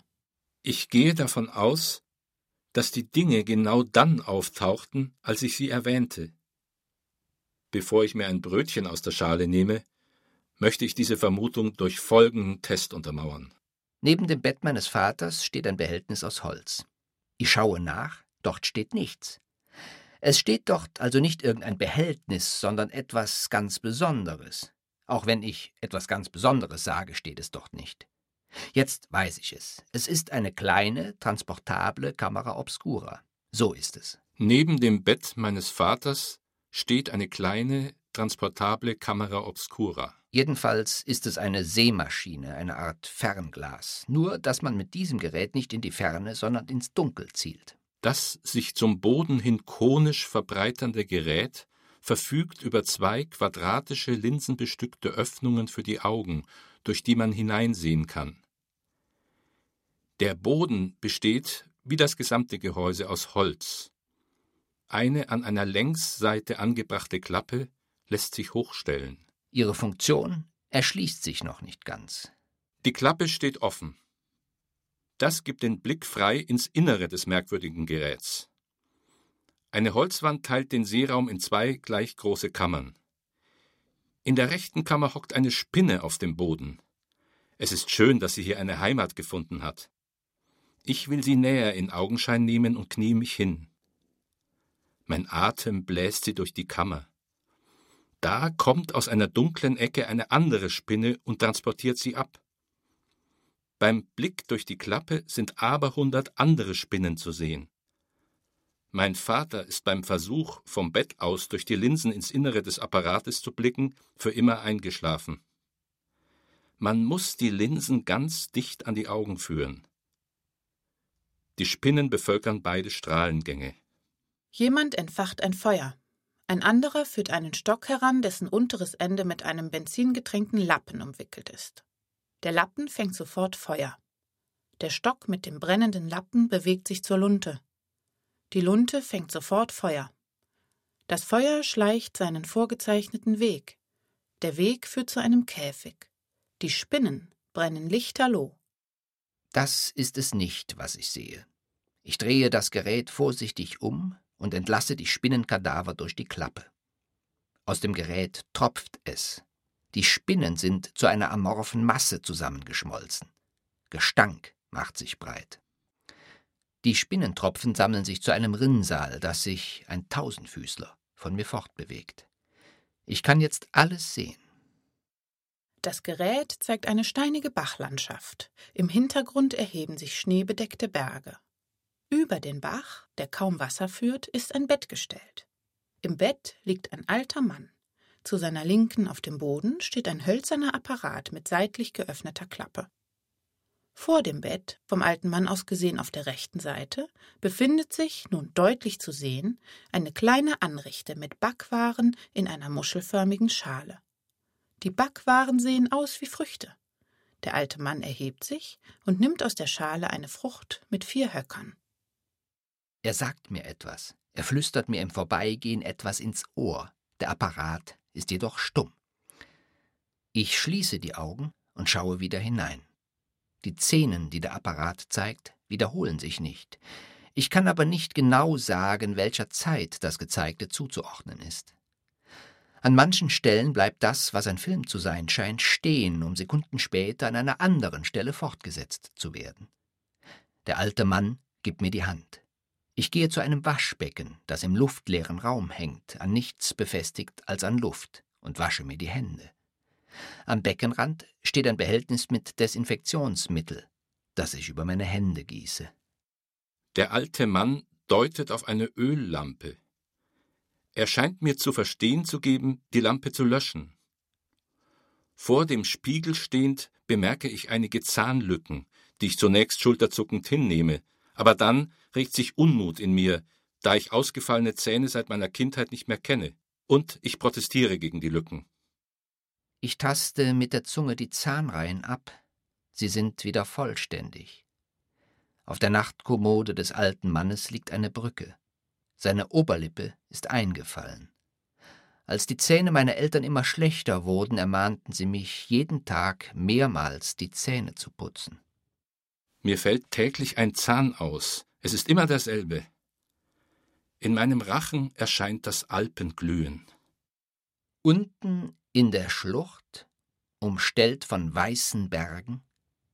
Speaker 2: Ich gehe davon aus, dass die Dinge genau dann auftauchten, als ich sie erwähnte. Bevor ich mir ein Brötchen aus der Schale nehme, möchte ich diese Vermutung durch folgenden Test untermauern.
Speaker 3: Neben dem Bett meines Vaters steht ein Behältnis aus Holz. Ich schaue nach, Dort steht nichts. Es steht dort also nicht irgendein Behältnis, sondern etwas ganz Besonderes. Auch wenn ich etwas ganz Besonderes sage, steht es dort nicht. Jetzt weiß ich es. Es ist eine kleine, transportable Kamera obscura. So ist es.
Speaker 2: Neben dem Bett meines Vaters steht eine kleine, transportable Kamera obscura.
Speaker 3: Jedenfalls ist es eine Seemaschine, eine Art Fernglas. Nur, dass man mit diesem Gerät nicht in die Ferne, sondern ins Dunkel zielt.
Speaker 2: Das sich zum Boden hin konisch verbreiternde Gerät verfügt über zwei quadratische linsenbestückte Öffnungen für die Augen, durch die man hineinsehen kann. Der Boden besteht, wie das gesamte Gehäuse, aus Holz. Eine an einer Längsseite angebrachte Klappe lässt sich hochstellen.
Speaker 3: Ihre Funktion erschließt sich noch nicht ganz.
Speaker 2: Die Klappe steht offen. Das gibt den Blick frei ins Innere des merkwürdigen Geräts. Eine Holzwand teilt den Seeraum in zwei gleich große Kammern. In der rechten Kammer hockt eine Spinne auf dem Boden. Es ist schön, dass sie hier eine Heimat gefunden hat. Ich will sie näher in Augenschein nehmen und knie mich hin. Mein Atem bläst sie durch die Kammer. Da kommt aus einer dunklen Ecke eine andere Spinne und transportiert sie ab. Beim Blick durch die Klappe sind aberhundert andere Spinnen zu sehen. Mein Vater ist beim Versuch, vom Bett aus durch die Linsen ins Innere des Apparates zu blicken, für immer eingeschlafen. Man muss die Linsen ganz dicht an die Augen führen. Die Spinnen bevölkern beide Strahlengänge.
Speaker 4: Jemand entfacht ein Feuer. Ein anderer führt einen Stock heran, dessen unteres Ende mit einem benzingetränkten Lappen umwickelt ist. Der Lappen fängt sofort Feuer. Der Stock mit dem brennenden Lappen bewegt sich zur Lunte. Die Lunte fängt sofort Feuer. Das Feuer schleicht seinen vorgezeichneten Weg. Der Weg führt zu einem Käfig. Die Spinnen brennen lichterloh.
Speaker 3: Das ist es nicht, was ich sehe. Ich drehe das Gerät vorsichtig um, und entlasse die Spinnenkadaver durch die Klappe. Aus dem Gerät tropft es. Die Spinnen sind zu einer amorphen Masse zusammengeschmolzen. Gestank macht sich breit. Die Spinnentropfen sammeln sich zu einem Rinnsal, das sich, ein Tausendfüßler, von mir fortbewegt. Ich kann jetzt alles sehen.
Speaker 4: Das Gerät zeigt eine steinige Bachlandschaft. Im Hintergrund erheben sich schneebedeckte Berge. Über den Bach, der kaum Wasser führt, ist ein Bett gestellt. Im Bett liegt ein alter Mann. Zu seiner Linken auf dem Boden steht ein hölzerner Apparat mit seitlich geöffneter Klappe. Vor dem Bett, vom alten Mann aus gesehen auf der rechten Seite, befindet sich, nun deutlich zu sehen, eine kleine Anrichte mit Backwaren in einer muschelförmigen Schale. Die Backwaren sehen aus wie Früchte. Der alte Mann erhebt sich und nimmt aus der Schale eine Frucht mit vier Höckern.
Speaker 3: Er sagt mir etwas. Er flüstert mir im Vorbeigehen etwas ins Ohr. Der Apparat ist jedoch stumm. Ich schließe die Augen und schaue wieder hinein. Die Szenen, die der Apparat zeigt, wiederholen sich nicht. Ich kann aber nicht genau sagen, welcher Zeit das Gezeigte zuzuordnen ist. An manchen Stellen bleibt das, was ein Film zu sein scheint, stehen, um Sekunden später an einer anderen Stelle fortgesetzt zu werden. Der alte Mann gibt mir die Hand. Ich gehe zu einem Waschbecken, das im luftleeren Raum hängt, an nichts befestigt als an Luft, und wasche mir die Hände. Am Beckenrand steht ein Behältnis mit Desinfektionsmittel, das ich über meine Hände gieße.
Speaker 2: Der alte Mann deutet auf eine Öllampe. Er scheint mir zu verstehen zu geben, die Lampe zu löschen. Vor dem Spiegel stehend bemerke ich einige Zahnlücken, die ich zunächst schulterzuckend hinnehme, aber dann regt sich Unmut in mir, da ich ausgefallene Zähne seit meiner Kindheit nicht mehr kenne, und ich protestiere gegen die Lücken.
Speaker 3: Ich taste mit der Zunge die Zahnreihen ab, sie sind wieder vollständig. Auf der Nachtkommode des alten Mannes liegt eine Brücke. Seine Oberlippe ist eingefallen. Als die Zähne meiner Eltern immer schlechter wurden, ermahnten sie mich, jeden Tag mehrmals die Zähne zu putzen.
Speaker 2: Mir fällt täglich ein Zahn aus. Es ist immer dasselbe. In meinem Rachen erscheint das Alpenglühen.
Speaker 3: Unten in der Schlucht, umstellt von weißen Bergen,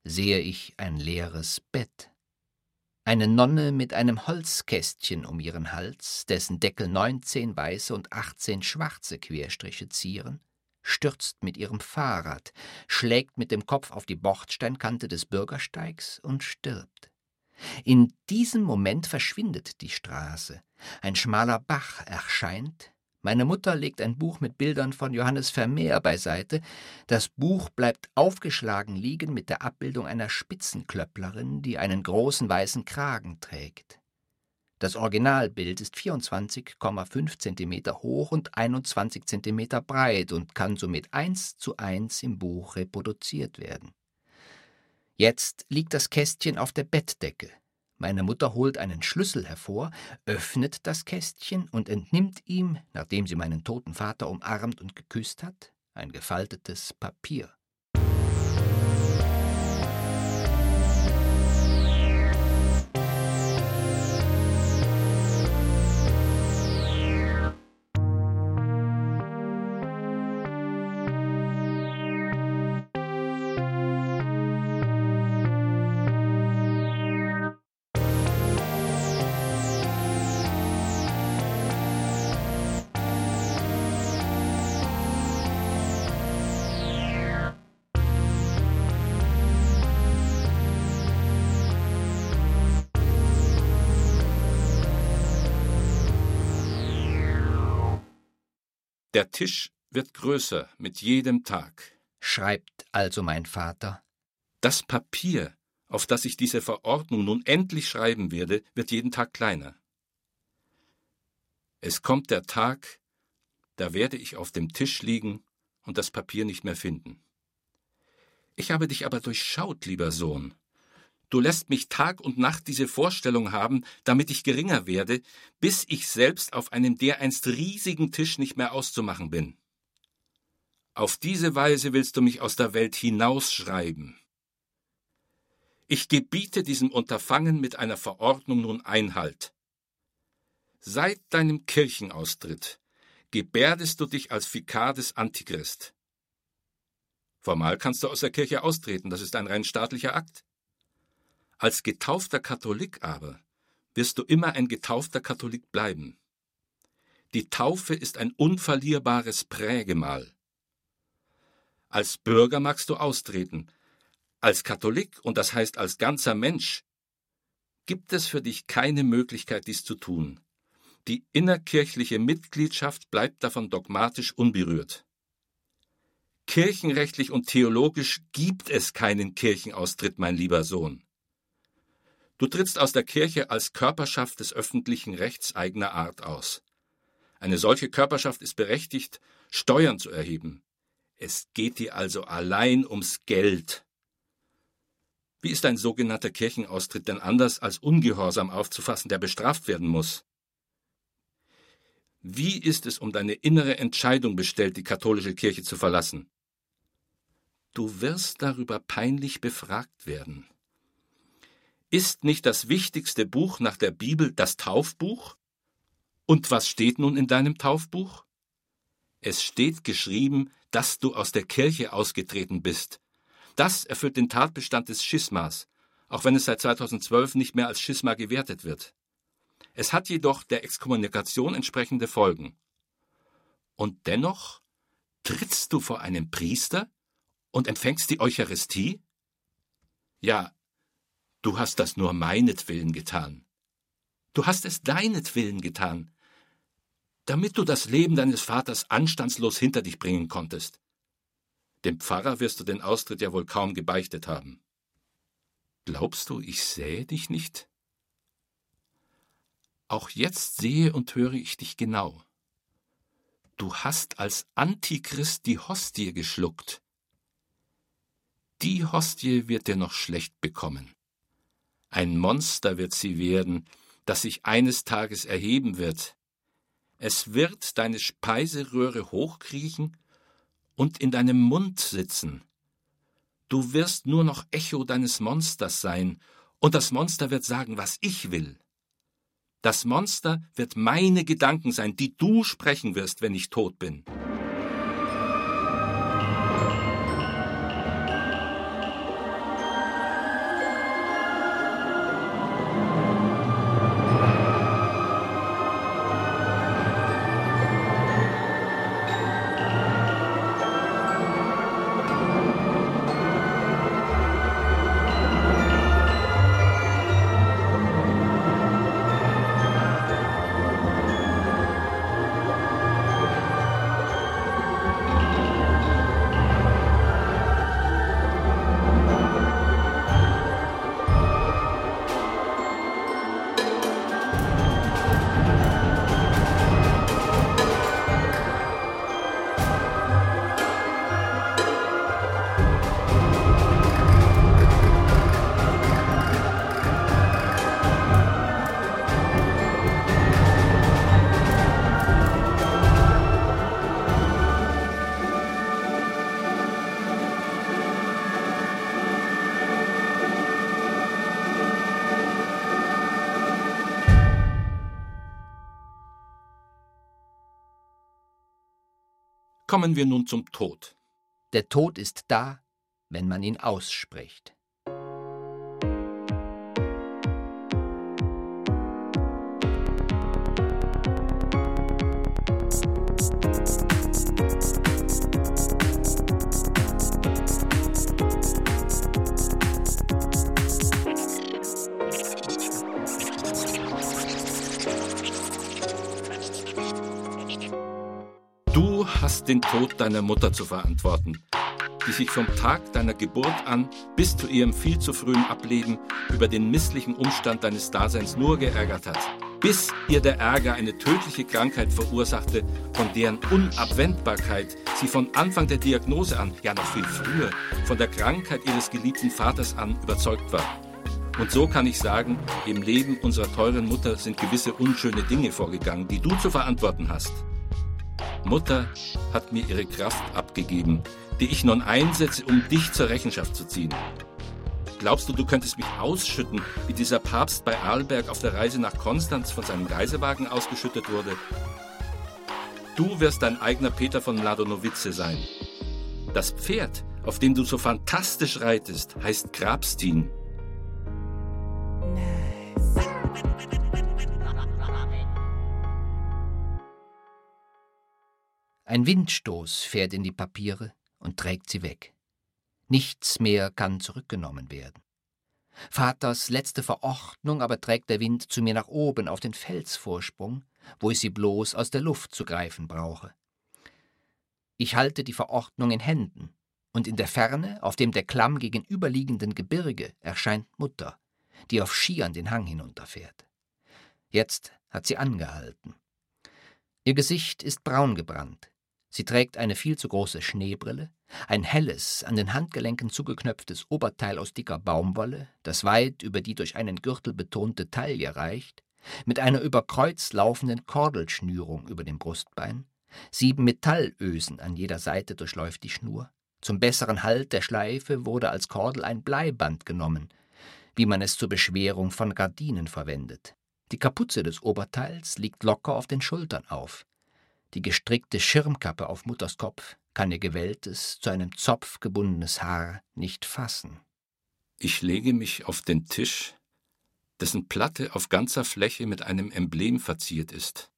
Speaker 3: sehe ich ein leeres Bett. Eine Nonne mit einem Holzkästchen um ihren Hals, dessen Deckel neunzehn weiße und achtzehn schwarze Querstriche zieren, stürzt mit ihrem Fahrrad, schlägt mit dem Kopf auf die Bordsteinkante des Bürgersteigs und stirbt. In diesem Moment verschwindet die Straße. Ein schmaler Bach erscheint. Meine Mutter legt ein Buch mit Bildern von Johannes Vermeer beiseite. Das Buch bleibt aufgeschlagen liegen mit der Abbildung einer Spitzenklöpplerin, die einen großen weißen Kragen trägt. Das Originalbild ist 24,5 cm hoch und 21 cm breit und kann somit eins zu eins im Buch reproduziert werden. Jetzt liegt das Kästchen auf der Bettdecke. Meine Mutter holt einen Schlüssel hervor, öffnet das Kästchen und entnimmt ihm, nachdem sie meinen toten Vater umarmt und geküsst hat, ein gefaltetes Papier.
Speaker 2: Der Tisch wird größer mit jedem Tag,
Speaker 3: schreibt also mein Vater.
Speaker 2: Das Papier, auf das ich diese Verordnung nun endlich schreiben werde, wird jeden Tag kleiner. Es kommt der Tag, da werde ich auf dem Tisch liegen und das Papier nicht mehr finden. Ich habe dich aber durchschaut, lieber Sohn. Du lässt mich Tag und Nacht diese Vorstellung haben, damit ich geringer werde, bis ich selbst auf einem dereinst riesigen Tisch nicht mehr auszumachen bin. Auf diese Weise willst du mich aus der Welt hinausschreiben. Ich gebiete diesem Unterfangen mit einer Verordnung nun Einhalt. Seit deinem Kirchenaustritt gebärdest du dich als Vikar des Antichrist. Formal kannst du aus der Kirche austreten, das ist ein rein staatlicher Akt. Als getaufter Katholik aber wirst du immer ein getaufter Katholik bleiben. Die Taufe ist ein unverlierbares Prägemal. Als Bürger magst du austreten, als Katholik, und das heißt als ganzer Mensch, gibt es für dich keine Möglichkeit, dies zu tun. Die innerkirchliche Mitgliedschaft bleibt davon dogmatisch unberührt. Kirchenrechtlich und theologisch gibt es keinen Kirchenaustritt, mein lieber Sohn. Du trittst aus der Kirche als Körperschaft des öffentlichen Rechts eigener Art aus. Eine solche Körperschaft ist berechtigt, Steuern zu erheben. Es geht dir also allein ums Geld. Wie ist ein sogenannter Kirchenaustritt denn anders als Ungehorsam aufzufassen, der bestraft werden muss? Wie ist es um deine innere Entscheidung bestellt, die katholische Kirche zu verlassen? Du wirst darüber peinlich befragt werden. Ist nicht das wichtigste Buch nach der Bibel das Taufbuch? Und was steht nun in deinem Taufbuch? Es steht geschrieben, dass du aus der Kirche ausgetreten bist. Das erfüllt den Tatbestand des Schismas, auch wenn es seit 2012 nicht mehr als Schisma gewertet wird. Es hat jedoch der Exkommunikation entsprechende Folgen. Und dennoch trittst du vor einem Priester und empfängst die Eucharistie? Ja, Du hast das nur meinetwillen getan. Du hast es deinetwillen getan, damit du das Leben deines Vaters anstandslos hinter dich bringen konntest. Dem Pfarrer wirst du den Austritt ja wohl kaum gebeichtet haben. Glaubst du, ich sähe dich nicht? Auch jetzt sehe und höre ich dich genau. Du hast als Antichrist die Hostie geschluckt. Die Hostie wird dir noch schlecht bekommen. Ein Monster wird sie werden, das sich eines Tages erheben wird. Es wird deine Speiseröhre hochkriechen und in deinem Mund sitzen. Du wirst nur noch Echo deines Monsters sein, und das Monster wird sagen, was ich will. Das Monster wird meine Gedanken sein, die du sprechen wirst, wenn ich tot bin. Kommen wir nun zum Tod.
Speaker 3: Der Tod ist da, wenn man ihn ausspricht.
Speaker 2: Hast den Tod deiner Mutter zu verantworten, die sich vom Tag deiner Geburt an bis zu ihrem viel zu frühen Ableben über den misslichen Umstand deines Daseins nur geärgert hat, bis ihr der Ärger eine tödliche Krankheit verursachte, von deren Unabwendbarkeit sie von Anfang der Diagnose an, ja noch viel früher, von der Krankheit ihres geliebten Vaters an überzeugt war. Und so kann ich sagen, im Leben unserer teuren Mutter sind gewisse unschöne Dinge vorgegangen, die du zu verantworten hast. Mutter hat mir ihre Kraft abgegeben, die ich nun einsetze, um dich zur Rechenschaft zu ziehen. Glaubst du, du könntest mich ausschütten, wie dieser Papst bei Arlberg auf der Reise nach Konstanz von seinem Geiselwagen ausgeschüttet wurde? Du wirst dein eigener Peter von Mladonowice sein. Das Pferd, auf dem du so fantastisch reitest, heißt Grabstin.
Speaker 3: Ein Windstoß fährt in die Papiere und trägt sie weg. Nichts mehr kann zurückgenommen werden. Vaters letzte Verordnung aber trägt der Wind zu mir nach oben auf den Felsvorsprung, wo ich sie bloß aus der Luft zu greifen brauche. Ich halte die Verordnung in Händen, und in der Ferne, auf dem der Klamm gegenüberliegenden Gebirge, erscheint Mutter, die auf Skiern den Hang hinunterfährt. Jetzt hat sie angehalten. Ihr Gesicht ist braun gebrannt, Sie trägt eine viel zu große Schneebrille, ein helles, an den Handgelenken zugeknöpftes Oberteil aus dicker Baumwolle, das weit über die durch einen Gürtel betonte Taille reicht, mit einer über Kreuz laufenden Kordelschnürung über dem Brustbein, sieben Metallösen an jeder Seite durchläuft die Schnur, zum besseren Halt der Schleife wurde als Kordel ein Bleiband genommen, wie man es zur Beschwerung von Gardinen verwendet. Die Kapuze des Oberteils liegt locker auf den Schultern auf, die gestrickte Schirmkappe auf Mutters Kopf kann ihr gewelltes, zu einem Zopf gebundenes Haar nicht fassen.
Speaker 2: Ich lege mich auf den Tisch, dessen Platte auf ganzer Fläche mit einem Emblem verziert ist.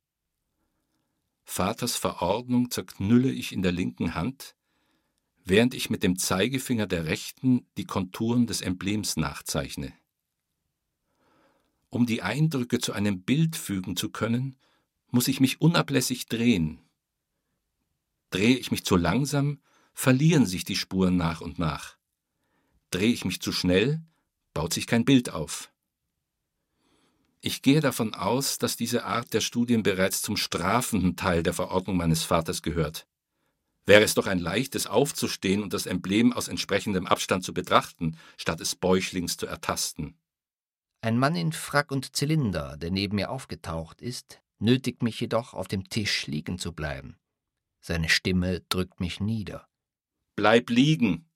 Speaker 2: Vaters Verordnung zerknülle ich in der linken Hand, während ich mit dem Zeigefinger der rechten die Konturen des Emblems nachzeichne. Um die Eindrücke zu einem Bild fügen zu können, muss ich mich unablässig drehen. Drehe ich mich zu langsam, verlieren sich die Spuren nach und nach. Drehe ich mich zu schnell, baut sich kein Bild auf. Ich gehe davon aus, dass diese Art der Studien bereits zum strafenden Teil der Verordnung meines Vaters gehört. Wäre es doch ein leichtes aufzustehen und das Emblem aus entsprechendem Abstand zu betrachten, statt es bäuchlings zu ertasten.
Speaker 3: Ein Mann in Frack und Zylinder, der neben mir aufgetaucht ist, nötigt mich jedoch, auf dem Tisch liegen zu bleiben. Seine Stimme drückt mich nieder.
Speaker 2: Bleib liegen,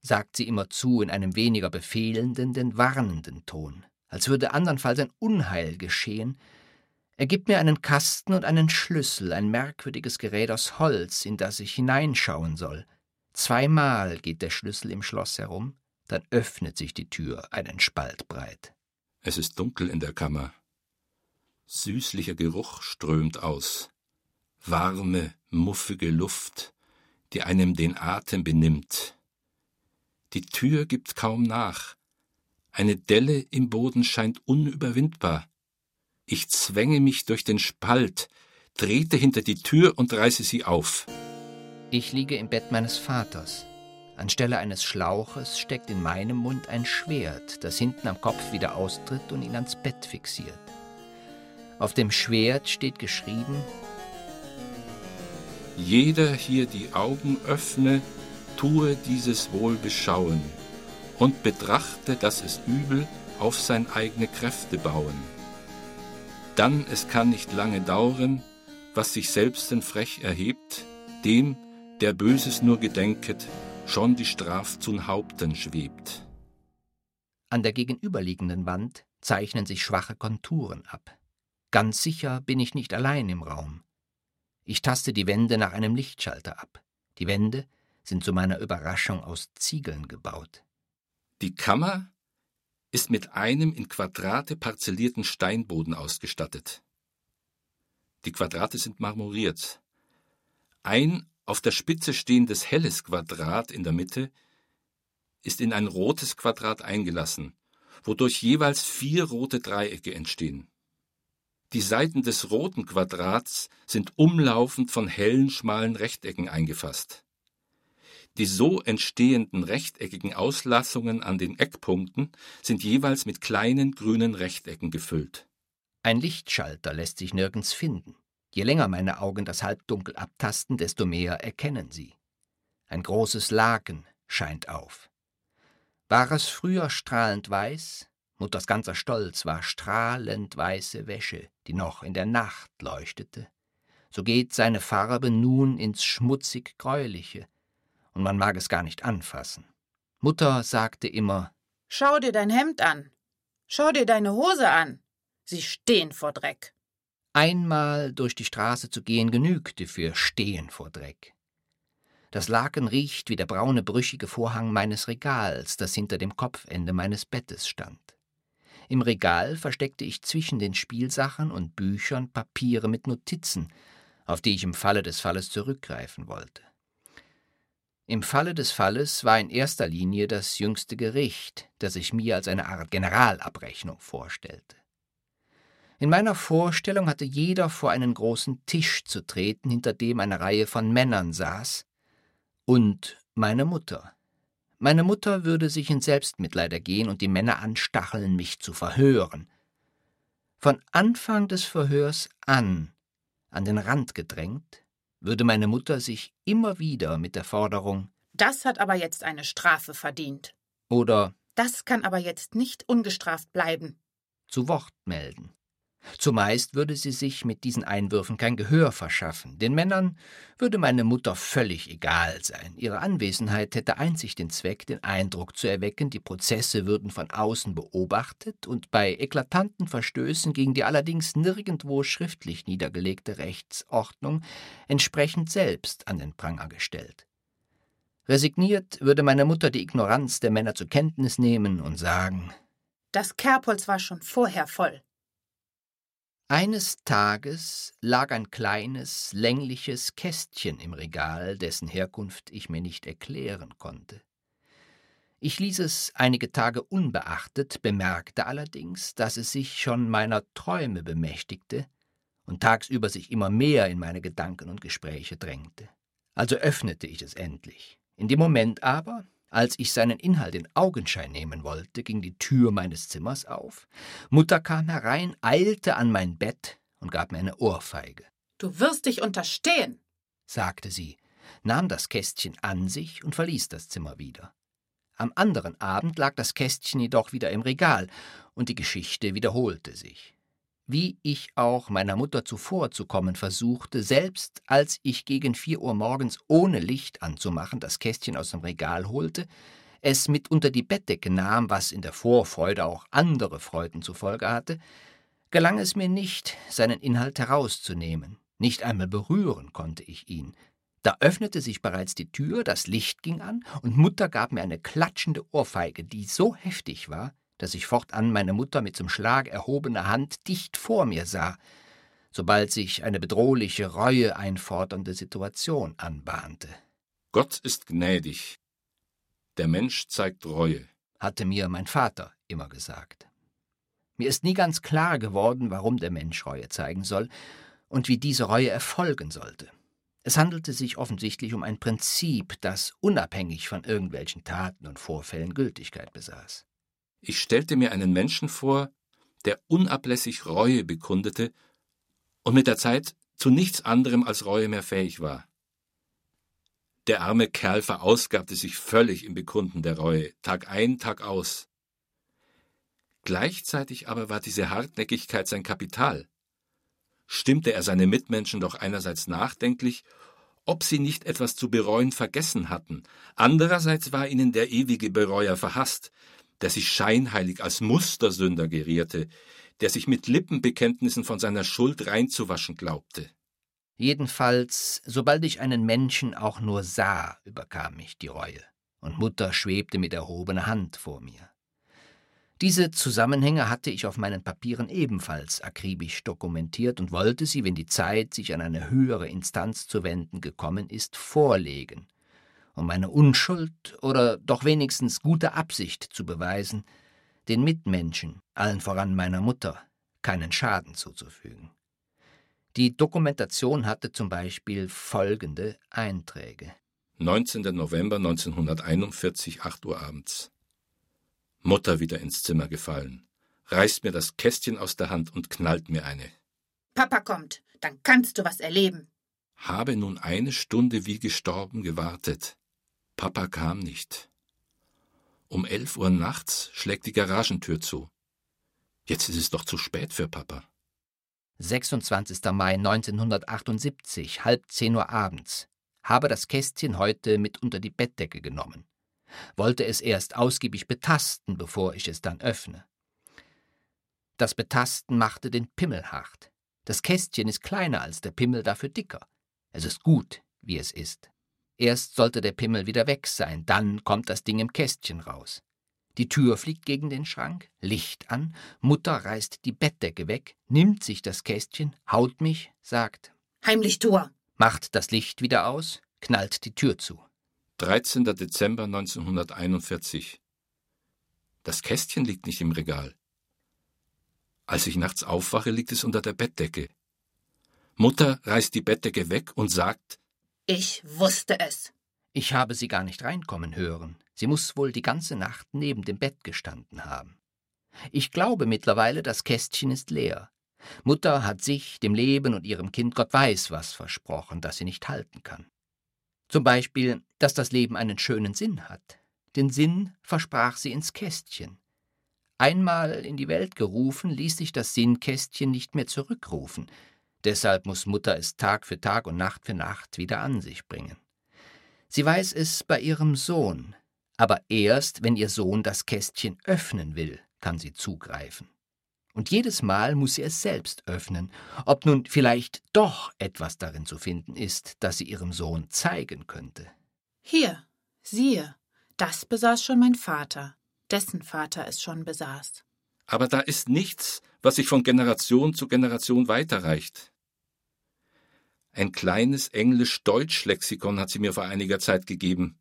Speaker 3: sagt sie immerzu in einem weniger befehlenden, denn warnenden Ton, als würde andernfalls ein Unheil geschehen. Er gibt mir einen Kasten und einen Schlüssel, ein merkwürdiges Gerät aus Holz, in das ich hineinschauen soll. Zweimal geht der Schlüssel im Schloss herum, dann öffnet sich die Tür einen Spalt breit.
Speaker 2: Es ist dunkel in der Kammer. Süßlicher Geruch strömt aus. Warme, muffige Luft, die einem den Atem benimmt. Die Tür gibt kaum nach. Eine Delle im Boden scheint unüberwindbar. Ich zwänge mich durch den Spalt, trete hinter die Tür und reiße sie auf.
Speaker 3: Ich liege im Bett meines Vaters. Anstelle eines Schlauches steckt in meinem Mund ein Schwert, das hinten am Kopf wieder austritt und ihn ans Bett fixiert. Auf dem Schwert steht geschrieben,
Speaker 2: Jeder hier die Augen öffne, tue dieses wohl beschauen und betrachte, dass es übel auf sein eigene Kräfte bauen. Dann es kann nicht lange dauern, was sich selbsten frech erhebt, dem, der Böses nur gedenket, schon die Straf zum Haupten schwebt.
Speaker 3: An der gegenüberliegenden Wand zeichnen sich schwache Konturen ab. Ganz sicher bin ich nicht allein im Raum. Ich taste die Wände nach einem Lichtschalter ab. Die Wände sind zu meiner Überraschung aus Ziegeln gebaut.
Speaker 2: Die Kammer ist mit einem in Quadrate parzellierten Steinboden ausgestattet. Die Quadrate sind marmoriert. Ein auf der Spitze stehendes helles Quadrat in der Mitte ist in ein rotes Quadrat eingelassen, wodurch jeweils vier rote Dreiecke entstehen. Die Seiten des roten Quadrats sind umlaufend von hellen, schmalen Rechtecken eingefasst. Die so entstehenden rechteckigen Auslassungen an den Eckpunkten sind jeweils mit kleinen grünen Rechtecken gefüllt.
Speaker 3: Ein Lichtschalter lässt sich nirgends finden. Je länger meine Augen das Halbdunkel abtasten, desto mehr erkennen sie. Ein großes Laken scheint auf. War es früher strahlend weiß, Mutters ganzer Stolz war strahlend weiße Wäsche, die noch in der Nacht leuchtete, so geht seine Farbe nun ins schmutzig gräuliche, und man mag es gar nicht anfassen. Mutter sagte immer
Speaker 4: Schau dir dein Hemd an. Schau dir deine Hose an. Sie stehen vor Dreck.
Speaker 3: Einmal durch die Straße zu gehen genügte für Stehen vor Dreck. Das Laken riecht wie der braune brüchige Vorhang meines Regals, das hinter dem Kopfende meines Bettes stand. Im Regal versteckte ich zwischen den Spielsachen und Büchern Papiere mit Notizen, auf die ich im Falle des Falles zurückgreifen wollte. Im Falle des Falles war in erster Linie das jüngste Gericht, das ich mir als eine Art Generalabrechnung vorstellte. In meiner Vorstellung hatte jeder vor einen großen Tisch zu treten, hinter dem eine Reihe von Männern saß, und meine Mutter. Meine Mutter würde sich in Selbstmitleid ergehen und die Männer anstacheln, mich zu verhören. Von Anfang des Verhörs an, an den Rand gedrängt, würde meine Mutter sich immer wieder mit der Forderung
Speaker 4: Das hat aber jetzt eine Strafe verdient.
Speaker 3: oder
Speaker 4: Das kann aber jetzt nicht ungestraft bleiben.
Speaker 3: zu Wort melden. Zumeist würde sie sich mit diesen Einwürfen kein Gehör verschaffen. Den Männern würde meine Mutter völlig egal sein. Ihre Anwesenheit hätte einzig den Zweck, den Eindruck zu erwecken, die Prozesse würden von außen beobachtet und bei eklatanten Verstößen gegen die allerdings nirgendwo schriftlich niedergelegte Rechtsordnung entsprechend selbst an den Pranger gestellt. Resigniert würde meine Mutter die Ignoranz der Männer zur Kenntnis nehmen und sagen,
Speaker 4: Das Kerbholz war schon vorher voll.
Speaker 3: Eines Tages lag ein kleines, längliches Kästchen im Regal, dessen Herkunft ich mir nicht erklären konnte. Ich ließ es einige Tage unbeachtet, bemerkte allerdings, dass es sich schon meiner Träume bemächtigte und tagsüber sich immer mehr in meine Gedanken und Gespräche drängte. Also öffnete ich es endlich. In dem Moment aber, als ich seinen Inhalt in Augenschein nehmen wollte, ging die Tür meines Zimmers auf. Mutter kam herein, eilte an mein Bett und gab mir eine Ohrfeige.
Speaker 4: Du wirst dich unterstehen.
Speaker 3: sagte sie, nahm das Kästchen an sich und verließ das Zimmer wieder. Am anderen Abend lag das Kästchen jedoch wieder im Regal, und die Geschichte wiederholte sich. Wie ich auch meiner Mutter zuvorzukommen versuchte, selbst als ich gegen vier Uhr morgens ohne Licht anzumachen das Kästchen aus dem Regal holte, es mit unter die Bettdecke nahm, was in der Vorfreude auch andere Freuden zur Folge hatte, gelang es mir nicht, seinen Inhalt herauszunehmen. Nicht einmal berühren konnte ich ihn. Da öffnete sich bereits die Tür, das Licht ging an, und Mutter gab mir eine klatschende Ohrfeige, die so heftig war, dass ich fortan meine Mutter mit zum Schlag erhobener Hand dicht vor mir sah, sobald sich eine bedrohliche, Reue einfordernde Situation anbahnte,
Speaker 2: Gott ist gnädig. Der Mensch zeigt Reue.
Speaker 3: hatte mir mein Vater immer gesagt. Mir ist nie ganz klar geworden, warum der Mensch Reue zeigen soll und wie diese Reue erfolgen sollte. Es handelte sich offensichtlich um ein Prinzip, das unabhängig von irgendwelchen Taten und Vorfällen Gültigkeit besaß.
Speaker 2: Ich stellte mir einen Menschen vor, der unablässig Reue bekundete und mit der Zeit zu nichts anderem als Reue mehr fähig war. Der arme Kerl verausgabte sich völlig im Bekunden der Reue, Tag ein, Tag aus. Gleichzeitig aber war diese Hartnäckigkeit sein Kapital. Stimmte er seine Mitmenschen doch einerseits nachdenklich, ob sie nicht etwas zu bereuen vergessen hatten, andererseits war ihnen der ewige Bereuer verhasst, der sich scheinheilig als Mustersünder gerierte, der sich mit Lippenbekenntnissen von seiner Schuld reinzuwaschen glaubte.
Speaker 3: Jedenfalls, sobald ich einen Menschen auch nur sah, überkam mich die Reue, und Mutter schwebte mit erhobener Hand vor mir. Diese Zusammenhänge hatte ich auf meinen Papieren ebenfalls akribisch dokumentiert und wollte sie, wenn die Zeit, sich an eine höhere Instanz zu wenden, gekommen ist, vorlegen, um meine Unschuld oder doch wenigstens gute Absicht zu beweisen, den Mitmenschen, allen voran meiner Mutter, keinen Schaden zuzufügen. Die Dokumentation hatte zum Beispiel folgende Einträge.
Speaker 2: 19. November 1941, 8 Uhr abends. Mutter wieder ins Zimmer gefallen, reißt mir das Kästchen aus der Hand und knallt mir eine.
Speaker 4: Papa kommt, dann kannst du was erleben.
Speaker 2: Habe nun eine Stunde wie gestorben gewartet. Papa kam nicht. Um elf Uhr nachts schlägt die Garagentür zu. Jetzt ist es doch zu spät für Papa.
Speaker 3: 26. Mai 1978, halb zehn Uhr abends. Habe das Kästchen heute mit unter die Bettdecke genommen. Wollte es erst ausgiebig betasten, bevor ich es dann öffne. Das Betasten machte den Pimmel hart. Das Kästchen ist kleiner als der Pimmel, dafür dicker. Es ist gut, wie es ist. Erst sollte der Pimmel wieder weg sein, dann kommt das Ding im Kästchen raus. Die Tür fliegt gegen den Schrank, Licht an, Mutter reißt die Bettdecke weg, nimmt sich das Kästchen, haut mich, sagt
Speaker 4: Heimlich Tor.
Speaker 3: Macht das Licht wieder aus, knallt die Tür zu.
Speaker 2: 13. Dezember 1941. Das Kästchen liegt nicht im Regal. Als ich nachts aufwache, liegt es unter der Bettdecke. Mutter reißt die Bettdecke weg und sagt
Speaker 4: Ich wusste es.
Speaker 3: Ich habe sie gar nicht reinkommen hören. Sie muss wohl die ganze Nacht neben dem Bett gestanden haben. Ich glaube mittlerweile, das Kästchen ist leer. Mutter hat sich, dem Leben und ihrem Kind Gott weiß was versprochen, das sie nicht halten kann. Zum Beispiel, dass das Leben einen schönen Sinn hat. Den Sinn versprach sie ins Kästchen. Einmal in die Welt gerufen, ließ sich das Sinnkästchen nicht mehr zurückrufen. Deshalb muss Mutter es Tag für Tag und Nacht für Nacht wieder an sich bringen. Sie weiß es bei ihrem Sohn, aber erst, wenn ihr Sohn das Kästchen öffnen will, kann sie zugreifen. Und jedes Mal muss sie es selbst öffnen, ob nun vielleicht doch etwas darin zu finden ist, das sie ihrem Sohn zeigen könnte.
Speaker 4: Hier, siehe, das besaß schon mein Vater, dessen Vater es schon besaß.
Speaker 2: Aber da ist nichts, was sich von Generation zu Generation weiterreicht. Ein kleines Englisch-Deutsch-Lexikon hat sie mir vor einiger Zeit gegeben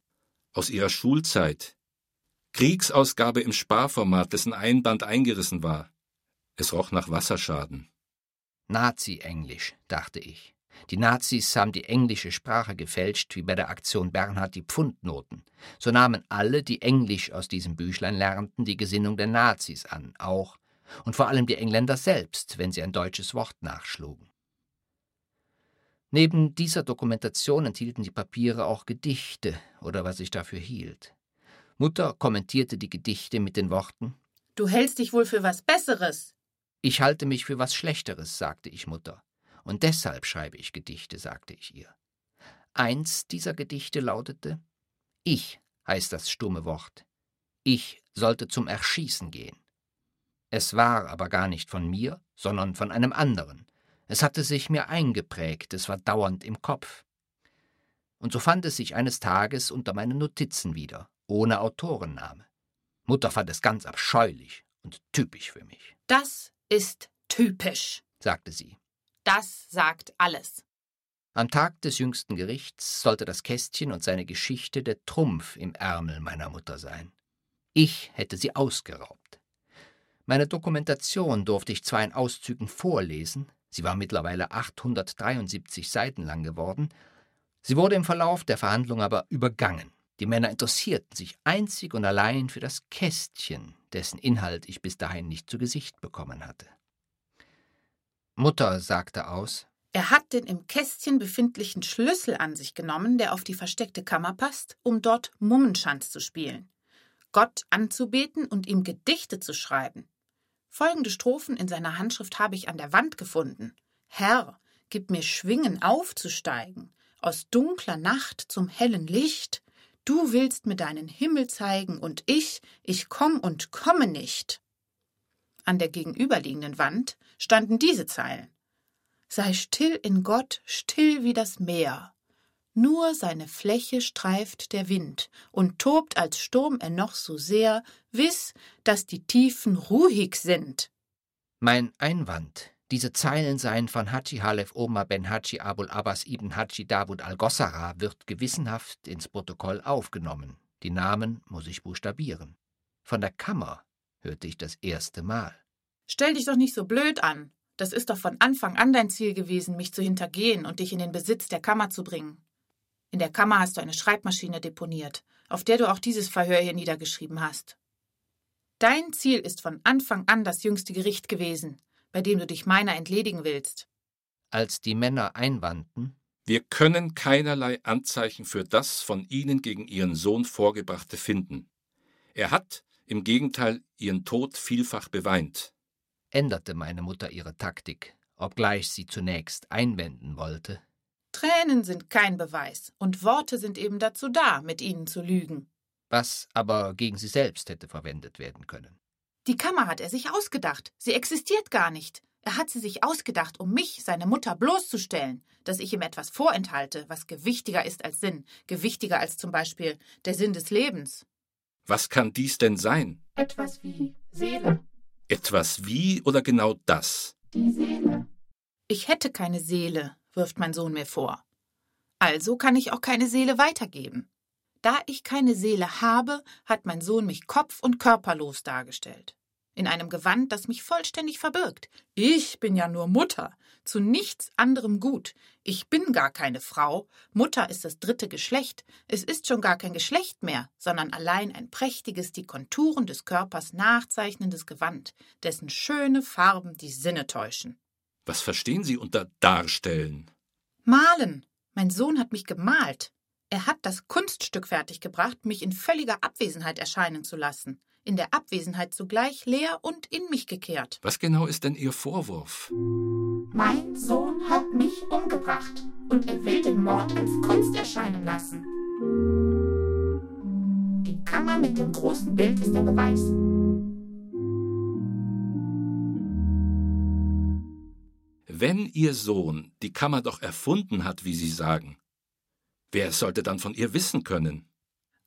Speaker 2: aus ihrer Schulzeit. Kriegsausgabe im Sparformat, dessen Einband eingerissen war. Es roch nach Wasserschaden.
Speaker 3: Nazi-Englisch, dachte ich. Die Nazis haben die englische Sprache gefälscht, wie bei der Aktion Bernhard die Pfundnoten. So nahmen alle, die Englisch aus diesem Büchlein lernten, die Gesinnung der Nazis an, auch und vor allem die Engländer selbst, wenn sie ein deutsches Wort nachschlugen. Neben dieser Dokumentation enthielten die Papiere auch Gedichte oder was ich dafür hielt. Mutter kommentierte die Gedichte mit den Worten
Speaker 4: Du hältst dich wohl für was Besseres.
Speaker 3: Ich halte mich für was Schlechteres, sagte ich Mutter. Und deshalb schreibe ich Gedichte, sagte ich ihr. Eins dieser Gedichte lautete Ich heißt das stumme Wort. Ich sollte zum Erschießen gehen. Es war aber gar nicht von mir, sondern von einem anderen, es hatte sich mir eingeprägt, es war dauernd im Kopf. Und so fand es sich eines Tages unter meinen Notizen wieder, ohne Autorenname. Mutter fand es ganz abscheulich und typisch für mich.
Speaker 4: Das ist typisch,
Speaker 3: sagte sie.
Speaker 4: Das sagt alles.
Speaker 3: Am Tag des jüngsten Gerichts sollte das Kästchen und seine Geschichte der Trumpf im Ärmel meiner Mutter sein. Ich hätte sie ausgeraubt. Meine Dokumentation durfte ich zwar in Auszügen vorlesen, Sie war mittlerweile 873 Seiten lang geworden. Sie wurde im Verlauf der Verhandlung aber übergangen. Die Männer interessierten sich einzig und allein für das Kästchen, dessen Inhalt ich bis dahin nicht zu Gesicht bekommen hatte. Mutter sagte aus,
Speaker 4: er hat den im Kästchen befindlichen Schlüssel an sich genommen, der auf die versteckte Kammer passt, um dort Mummenschanz zu spielen, Gott anzubeten und ihm Gedichte zu schreiben. Folgende Strophen in seiner Handschrift habe ich an der Wand gefunden. Herr, gib mir Schwingen aufzusteigen, aus dunkler Nacht zum hellen Licht. Du willst mir deinen Himmel zeigen, und ich, ich komm und komme nicht. An der gegenüberliegenden Wand standen diese Zeilen. Sei still in Gott, still wie das Meer. Nur seine Fläche streift der Wind und tobt als Sturm er noch so sehr, wiss, dass die Tiefen ruhig sind.
Speaker 3: Mein Einwand, diese Zeilen seien von Haji Halef Omar ben Haji Abul Abbas ibn Haji Davud al-Gossara, wird gewissenhaft ins Protokoll aufgenommen. Die Namen muss ich buchstabieren. Von der Kammer hörte ich das erste Mal.
Speaker 4: Stell dich doch nicht so blöd an. Das ist doch von Anfang an dein Ziel gewesen, mich zu hintergehen und dich in den Besitz der Kammer zu bringen. In der Kammer hast du eine Schreibmaschine deponiert, auf der du auch dieses Verhör hier niedergeschrieben hast. Dein Ziel ist von Anfang an das jüngste Gericht gewesen, bei dem du dich meiner entledigen willst.
Speaker 3: Als die Männer einwandten,
Speaker 2: wir können keinerlei Anzeichen für das von Ihnen gegen Ihren Sohn vorgebrachte finden. Er hat, im Gegenteil, Ihren Tod vielfach beweint.
Speaker 3: änderte meine Mutter ihre Taktik, obgleich sie zunächst einwenden wollte.
Speaker 4: Tränen sind kein Beweis, und Worte sind eben dazu da, mit ihnen zu lügen.
Speaker 3: Was aber gegen sie selbst hätte verwendet werden können.
Speaker 4: Die Kammer hat er sich ausgedacht. Sie existiert gar nicht. Er hat sie sich ausgedacht, um mich, seine Mutter, bloßzustellen, dass ich ihm etwas vorenthalte, was gewichtiger ist als Sinn, gewichtiger als zum Beispiel der Sinn des Lebens.
Speaker 2: Was kann dies denn sein?
Speaker 4: Etwas wie Seele.
Speaker 2: Etwas wie oder genau das?
Speaker 4: Die Seele. Ich hätte keine Seele, wirft mein Sohn mir vor. Also kann ich auch keine Seele weitergeben. Da ich keine Seele habe, hat mein Sohn mich kopf- und körperlos dargestellt. In einem Gewand, das mich vollständig verbirgt. Ich bin ja nur Mutter, zu nichts anderem gut. Ich bin gar keine Frau. Mutter ist das dritte Geschlecht. Es ist schon gar kein Geschlecht mehr, sondern allein ein prächtiges, die Konturen des Körpers nachzeichnendes Gewand, dessen schöne Farben die Sinne täuschen.
Speaker 2: Was verstehen Sie unter darstellen?
Speaker 4: Malen. Mein Sohn hat mich gemalt. Er hat das Kunststück fertiggebracht, mich in völliger Abwesenheit erscheinen zu lassen. In der Abwesenheit zugleich leer und in mich gekehrt.
Speaker 2: Was genau ist denn Ihr Vorwurf?
Speaker 5: Mein Sohn hat mich umgebracht und er will den Mord als Kunst erscheinen lassen. Die Kammer mit dem großen Bild ist der Beweis.
Speaker 2: Wenn Ihr Sohn die Kammer doch erfunden hat, wie Sie sagen, wer sollte dann von ihr wissen können?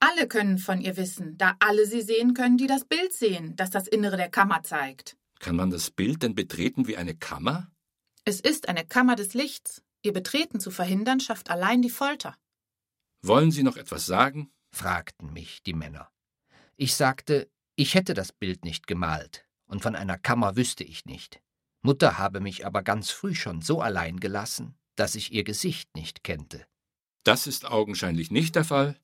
Speaker 4: Alle können von ihr wissen, da alle sie sehen können, die das Bild sehen, das das Innere der Kammer zeigt.
Speaker 2: Kann man das Bild denn betreten wie eine Kammer?
Speaker 4: Es ist eine Kammer des Lichts. Ihr Betreten zu verhindern, schafft allein die Folter.
Speaker 2: Wollen Sie noch etwas sagen?
Speaker 3: fragten mich die Männer. Ich sagte, ich hätte das Bild nicht gemalt, und von einer Kammer wüsste ich nicht. Mutter habe mich aber ganz früh schon so allein gelassen, dass ich ihr Gesicht nicht kennte.
Speaker 2: Das ist augenscheinlich nicht der Fall.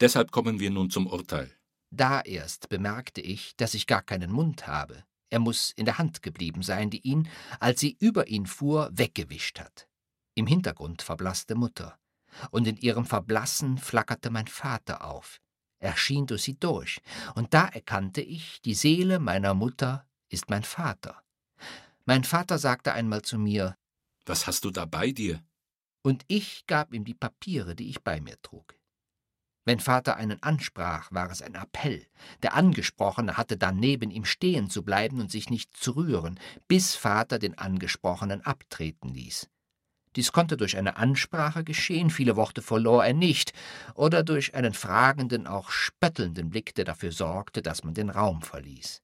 Speaker 2: Deshalb kommen wir nun zum Urteil.
Speaker 3: Da erst bemerkte ich, dass ich gar keinen Mund habe. Er muss in der Hand geblieben sein, die ihn, als sie über ihn fuhr, weggewischt hat. Im Hintergrund verblasste Mutter, und in ihrem Verblassen flackerte mein Vater auf. Er schien durch sie durch, und da erkannte ich, die Seele meiner Mutter ist mein Vater. Mein Vater sagte einmal zu mir,
Speaker 2: Was hast du da bei dir?
Speaker 3: und ich gab ihm die Papiere, die ich bei mir trug. Wenn Vater einen ansprach, war es ein Appell. Der Angesprochene hatte dann neben ihm stehen zu bleiben und sich nicht zu rühren, bis Vater den Angesprochenen abtreten ließ. Dies konnte durch eine Ansprache geschehen, viele Worte verlor er nicht, oder durch einen fragenden, auch spöttelnden Blick, der dafür sorgte, dass man den Raum verließ.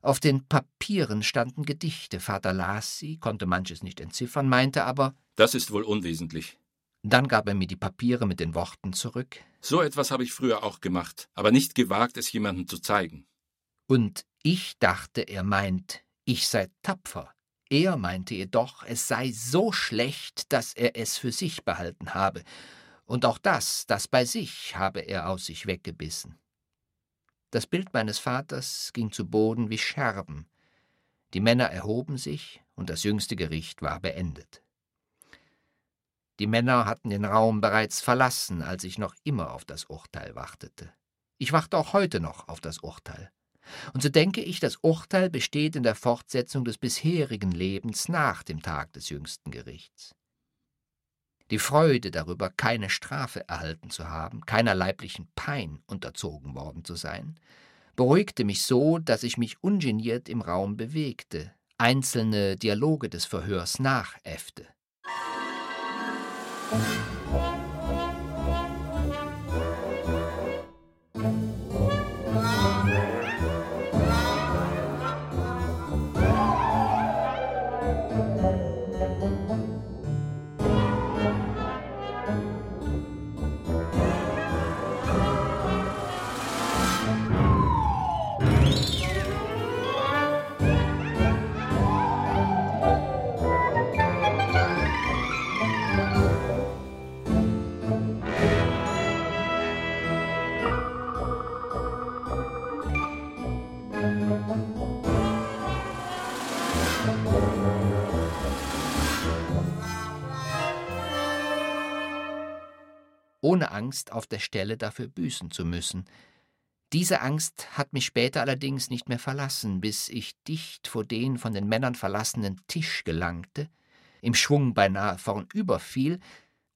Speaker 3: Auf den Papieren standen Gedichte, Vater las sie, konnte manches nicht entziffern, meinte aber,
Speaker 2: Das ist wohl unwesentlich.
Speaker 3: dann gab er mir die Papiere mit den Worten zurück,
Speaker 2: So etwas habe ich früher auch gemacht, aber nicht gewagt, es jemandem zu zeigen.
Speaker 3: und ich dachte, er meint, ich sei tapfer. Er meinte jedoch, es sei so schlecht, dass er es für sich behalten habe, und auch das, das bei sich, habe er aus sich weggebissen. Das Bild meines Vaters ging zu Boden wie Scherben. Die Männer erhoben sich, und das jüngste Gericht war beendet. Die Männer hatten den Raum bereits verlassen, als ich noch immer auf das Urteil wartete. Ich warte auch heute noch auf das Urteil. Und so denke ich, das Urteil besteht in der Fortsetzung des bisherigen Lebens nach dem Tag des jüngsten Gerichts. Die Freude darüber, keine Strafe erhalten zu haben, keiner leiblichen Pein unterzogen worden zu sein, beruhigte mich so, dass ich mich ungeniert im Raum bewegte, einzelne Dialoge des Verhörs nachäffte. Ohne Angst auf der Stelle dafür büßen zu müssen. Diese Angst hat mich später allerdings nicht mehr verlassen, bis ich dicht vor den von den Männern verlassenen Tisch gelangte, im Schwung beinahe vornüberfiel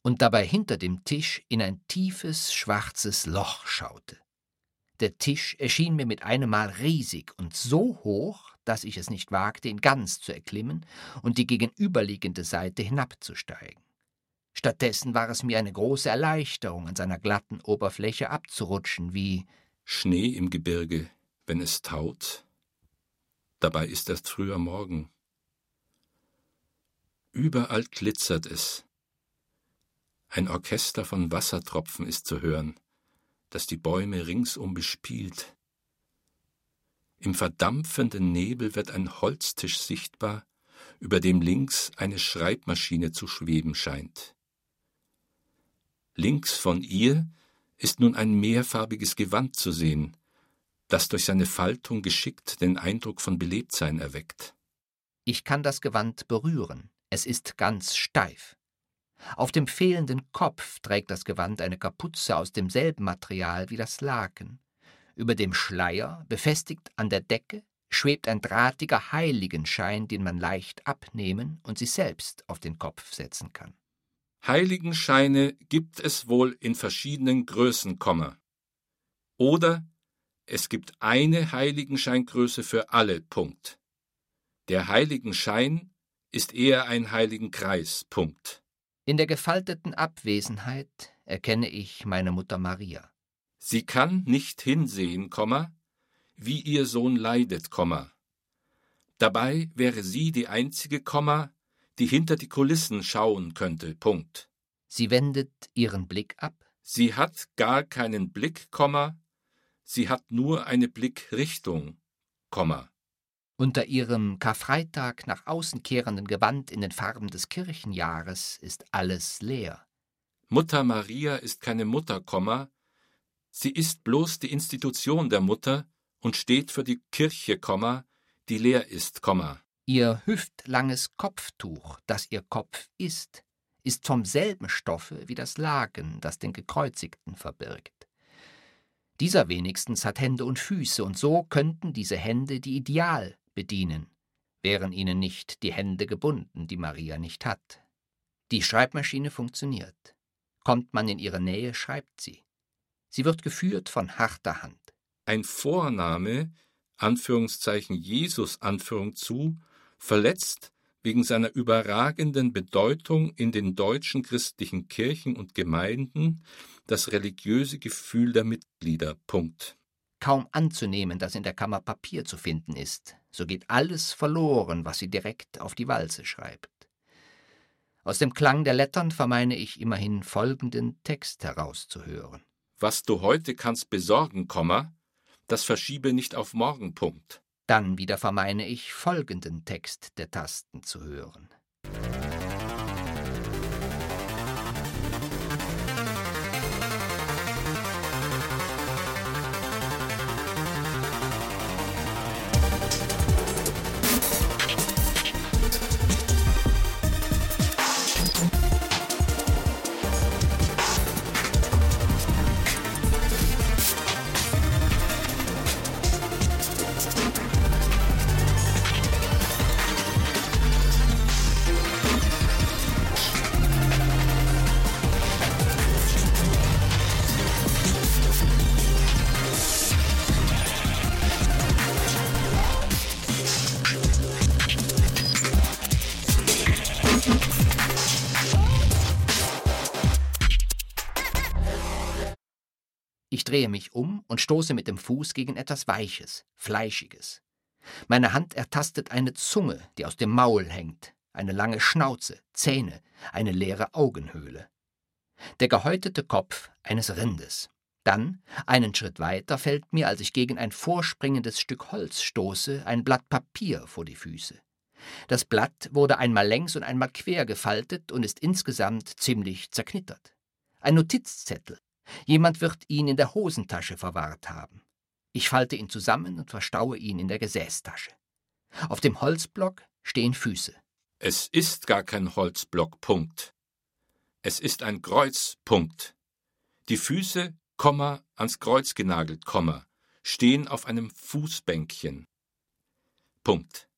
Speaker 3: und dabei hinter dem Tisch in ein tiefes, schwarzes Loch schaute. Der Tisch erschien mir mit einem Mal riesig und so hoch, dass ich es nicht wagte, ihn ganz zu erklimmen und die gegenüberliegende Seite hinabzusteigen. Stattdessen war es mir eine große Erleichterung, an seiner glatten Oberfläche abzurutschen, wie
Speaker 2: Schnee im Gebirge, wenn es taut. Dabei ist erst früher Morgen. Überall glitzert es. Ein Orchester von Wassertropfen ist zu hören, das die Bäume ringsum bespielt. Im verdampfenden Nebel wird ein Holztisch sichtbar, über dem links eine Schreibmaschine zu schweben scheint. Links von ihr ist nun ein mehrfarbiges Gewand zu sehen, das durch seine Faltung geschickt den Eindruck von Belebtsein erweckt.
Speaker 3: Ich kann das Gewand berühren, es ist ganz steif. Auf dem fehlenden Kopf trägt das Gewand eine Kapuze aus demselben Material wie das Laken. Über dem Schleier, befestigt an der Decke, schwebt ein drahtiger Heiligenschein, den man leicht abnehmen und sich selbst auf den Kopf setzen kann.
Speaker 2: Heiligenscheine gibt es wohl in verschiedenen Größen, oder es gibt eine Heiligenscheingröße für alle. Punkt. Der Heiligenschein ist eher ein Heiligenkreis. Punkt.
Speaker 3: In der gefalteten Abwesenheit erkenne ich meine Mutter Maria.
Speaker 2: Sie kann nicht hinsehen, wie ihr Sohn leidet, Dabei wäre sie die einzige, die hinter die Kulissen schauen könnte. Punkt.
Speaker 3: Sie wendet ihren Blick ab.
Speaker 2: Sie hat gar keinen Blick, Komma, sie hat nur eine Blickrichtung, Komma.
Speaker 3: Unter ihrem Karfreitag nach außen kehrenden Gewand in den Farben des Kirchenjahres ist alles leer.
Speaker 2: Mutter Maria ist keine Mutter, Komma, sie ist bloß die Institution der Mutter und steht für die Kirche, Komma, die leer ist, Komma.
Speaker 3: Ihr hüftlanges Kopftuch, das ihr Kopf ist, ist vom selben Stoffe wie das Laken, das den Gekreuzigten verbirgt. Dieser wenigstens hat Hände und Füße, und so könnten diese Hände die Ideal bedienen, wären ihnen nicht die Hände gebunden, die Maria nicht hat. Die Schreibmaschine funktioniert. Kommt man in ihre Nähe, schreibt sie. Sie wird geführt von harter Hand.
Speaker 2: Ein Vorname, Anführungszeichen Jesus, Anführung zu, verletzt wegen seiner überragenden Bedeutung in den deutschen christlichen Kirchen und Gemeinden das religiöse Gefühl der Mitglieder. Punkt.
Speaker 3: Kaum anzunehmen, dass in der Kammer Papier zu finden ist, so geht alles verloren, was sie direkt auf die Walze schreibt. Aus dem Klang der Lettern vermeine ich immerhin folgenden Text herauszuhören.
Speaker 2: Was du heute kannst besorgen, Komma, das verschiebe nicht auf morgen. Punkt.
Speaker 3: Dann wieder vermeine ich folgenden Text der Tasten zu hören. Drehe mich um und stoße mit dem Fuß gegen etwas Weiches, Fleischiges. Meine Hand ertastet eine Zunge, die aus dem Maul hängt, eine lange Schnauze, Zähne, eine leere Augenhöhle. Der gehäutete Kopf eines Rindes. Dann, einen Schritt weiter, fällt mir, als ich gegen ein vorspringendes Stück Holz stoße, ein Blatt Papier vor die Füße. Das Blatt wurde einmal längs und einmal quer gefaltet und ist insgesamt ziemlich zerknittert. Ein Notizzettel. Jemand wird ihn in der Hosentasche verwahrt haben. Ich falte ihn zusammen und verstaue ihn in der Gesäßtasche. Auf dem Holzblock stehen Füße.
Speaker 2: Es ist gar kein Holzblock, Punkt. Es ist ein Kreuz, Punkt. Die Füße, Komma, ans Kreuz genagelt, Komma, stehen auf einem Fußbänkchen. Punkt.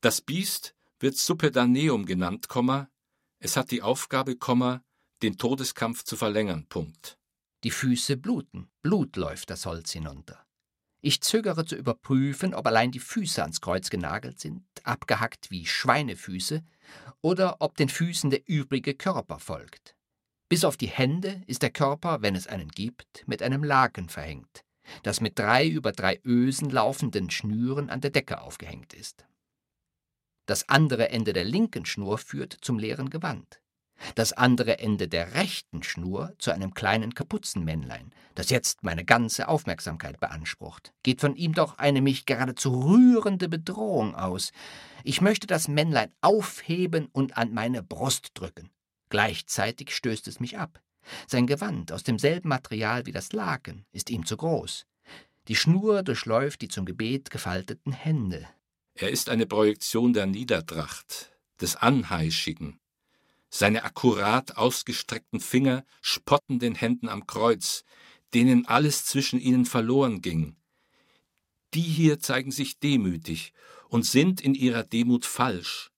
Speaker 2: Das Biest wird Suppedaneum genannt, Komma, es hat die Aufgabe, Komma, den Todeskampf zu verlängern, Punkt.
Speaker 3: Die Füße bluten, Blut läuft das Holz hinunter. Ich zögere zu überprüfen, ob allein die Füße ans Kreuz genagelt sind, abgehackt wie Schweinefüße, oder ob den Füßen der übrige Körper folgt. Bis auf die Hände ist der Körper, wenn es einen gibt, mit einem Laken verhängt, das mit drei über drei Ösen laufenden Schnüren an der Decke aufgehängt ist. Das andere Ende der linken Schnur führt zum leeren Gewand das andere Ende der rechten Schnur zu einem kleinen Kapuzenmännlein, das jetzt meine ganze Aufmerksamkeit beansprucht. Geht von ihm doch eine mich geradezu rührende Bedrohung aus. Ich möchte das Männlein aufheben und an meine Brust drücken. Gleichzeitig stößt es mich ab. Sein Gewand aus demselben Material wie das Laken ist ihm zu groß. Die Schnur durchläuft die zum Gebet gefalteten Hände.
Speaker 2: Er ist eine Projektion der Niedertracht, des Anheischigen, seine akkurat ausgestreckten Finger spotten den Händen am Kreuz, denen alles zwischen ihnen verloren ging. Die hier zeigen sich demütig und sind in ihrer Demut falsch.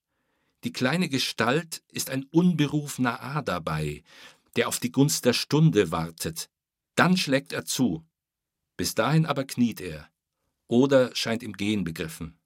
Speaker 2: Die kleine Gestalt ist ein unberufener A dabei, der auf die Gunst der Stunde wartet. Dann schlägt er zu. Bis dahin aber kniet er. Oder scheint im Gehen begriffen.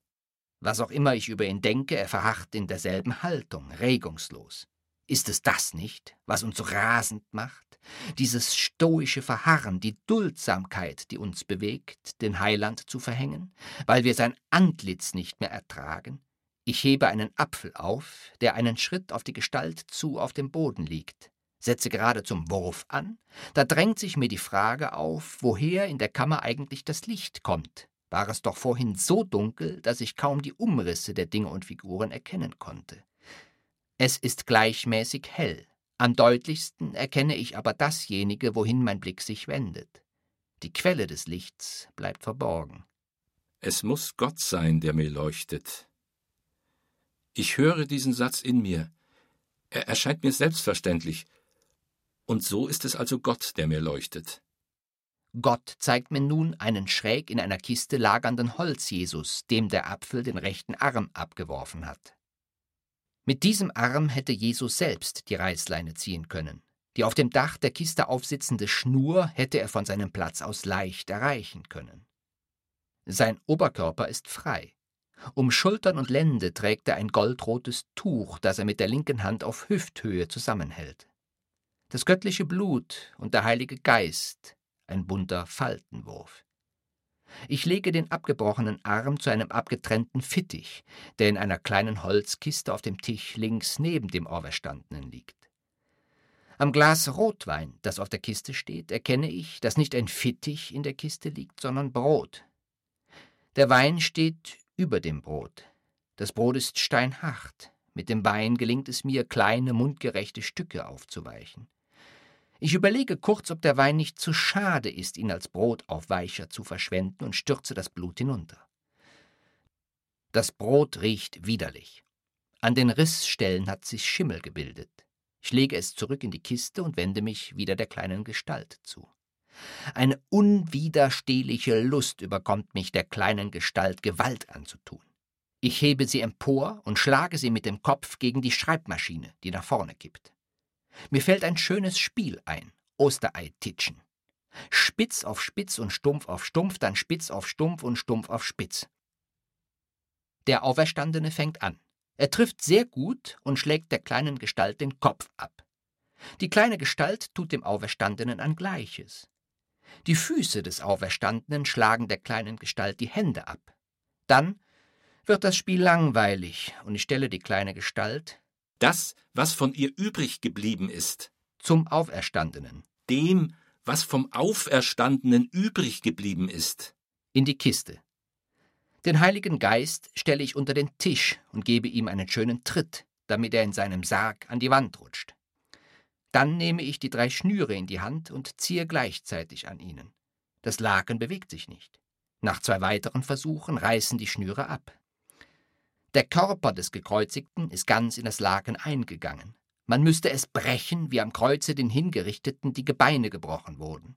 Speaker 3: Was auch immer ich über ihn denke, er verharrt in derselben Haltung, regungslos. Ist es das nicht, was uns so rasend macht? Dieses stoische Verharren, die Duldsamkeit, die uns bewegt, den Heiland zu verhängen, weil wir sein Antlitz nicht mehr ertragen? Ich hebe einen Apfel auf, der einen Schritt auf die Gestalt zu auf dem Boden liegt, setze gerade zum Wurf an, da drängt sich mir die Frage auf, woher in der Kammer eigentlich das Licht kommt. War es doch vorhin so dunkel, dass ich kaum die Umrisse der Dinge und Figuren erkennen konnte. Es ist gleichmäßig hell. Am deutlichsten erkenne ich aber dasjenige, wohin mein Blick sich wendet. Die Quelle des Lichts bleibt verborgen.
Speaker 2: Es muss Gott sein, der mir leuchtet. Ich höre diesen Satz in mir. Er erscheint mir selbstverständlich. Und so ist es also Gott, der mir leuchtet.
Speaker 3: Gott zeigt mir nun einen schräg in einer Kiste lagernden Holz-Jesus, dem der Apfel den rechten Arm abgeworfen hat. Mit diesem Arm hätte Jesus selbst die Reißleine ziehen können. Die auf dem Dach der Kiste aufsitzende Schnur hätte er von seinem Platz aus leicht erreichen können. Sein Oberkörper ist frei. Um Schultern und Lände trägt er ein goldrotes Tuch, das er mit der linken Hand auf Hüfthöhe zusammenhält. Das göttliche Blut und der Heilige Geist, ein bunter Faltenwurf. Ich lege den abgebrochenen Arm zu einem abgetrennten Fittich, der in einer kleinen Holzkiste auf dem Tisch links neben dem Auferstandenen liegt. Am Glas Rotwein, das auf der Kiste steht, erkenne ich, dass nicht ein Fittich in der Kiste liegt, sondern Brot. Der Wein steht über dem Brot. Das Brot ist steinhart. Mit dem Wein gelingt es mir, kleine, mundgerechte Stücke aufzuweichen. Ich überlege kurz, ob der Wein nicht zu schade ist, ihn als Brotaufweicher zu verschwenden und stürze das Blut hinunter. Das Brot riecht widerlich. An den Rissstellen hat sich Schimmel gebildet. Ich lege es zurück in die Kiste und wende mich wieder der kleinen Gestalt zu. Eine unwiderstehliche Lust überkommt mich, der kleinen Gestalt Gewalt anzutun. Ich hebe sie empor und schlage sie mit dem Kopf gegen die Schreibmaschine, die nach vorne kippt. Mir fällt ein schönes Spiel ein. Osterei-Titschen. Spitz auf Spitz und Stumpf auf Stumpf, dann Spitz auf Stumpf und Stumpf auf Spitz. Der Auferstandene fängt an. Er trifft sehr gut und schlägt der kleinen Gestalt den Kopf ab. Die kleine Gestalt tut dem Auferstandenen ein Gleiches. Die Füße des Auferstandenen schlagen der kleinen Gestalt die Hände ab. Dann wird das Spiel langweilig und ich stelle die kleine Gestalt,
Speaker 2: das, was von ihr übrig geblieben ist,
Speaker 3: zum Auferstandenen,
Speaker 2: dem, was vom Auferstandenen übrig geblieben ist,
Speaker 3: in die Kiste. Den Heiligen Geist stelle ich unter den Tisch und gebe ihm einen schönen Tritt, damit er in seinem Sarg an die Wand rutscht. Dann nehme ich die drei Schnüre in die Hand und ziehe gleichzeitig an ihnen. Das Laken bewegt sich nicht. Nach zwei weiteren Versuchen reißen die Schnüre ab. Der Körper des Gekreuzigten ist ganz in das Laken eingegangen. Man müsste es brechen, wie am Kreuze den Hingerichteten die Gebeine gebrochen wurden.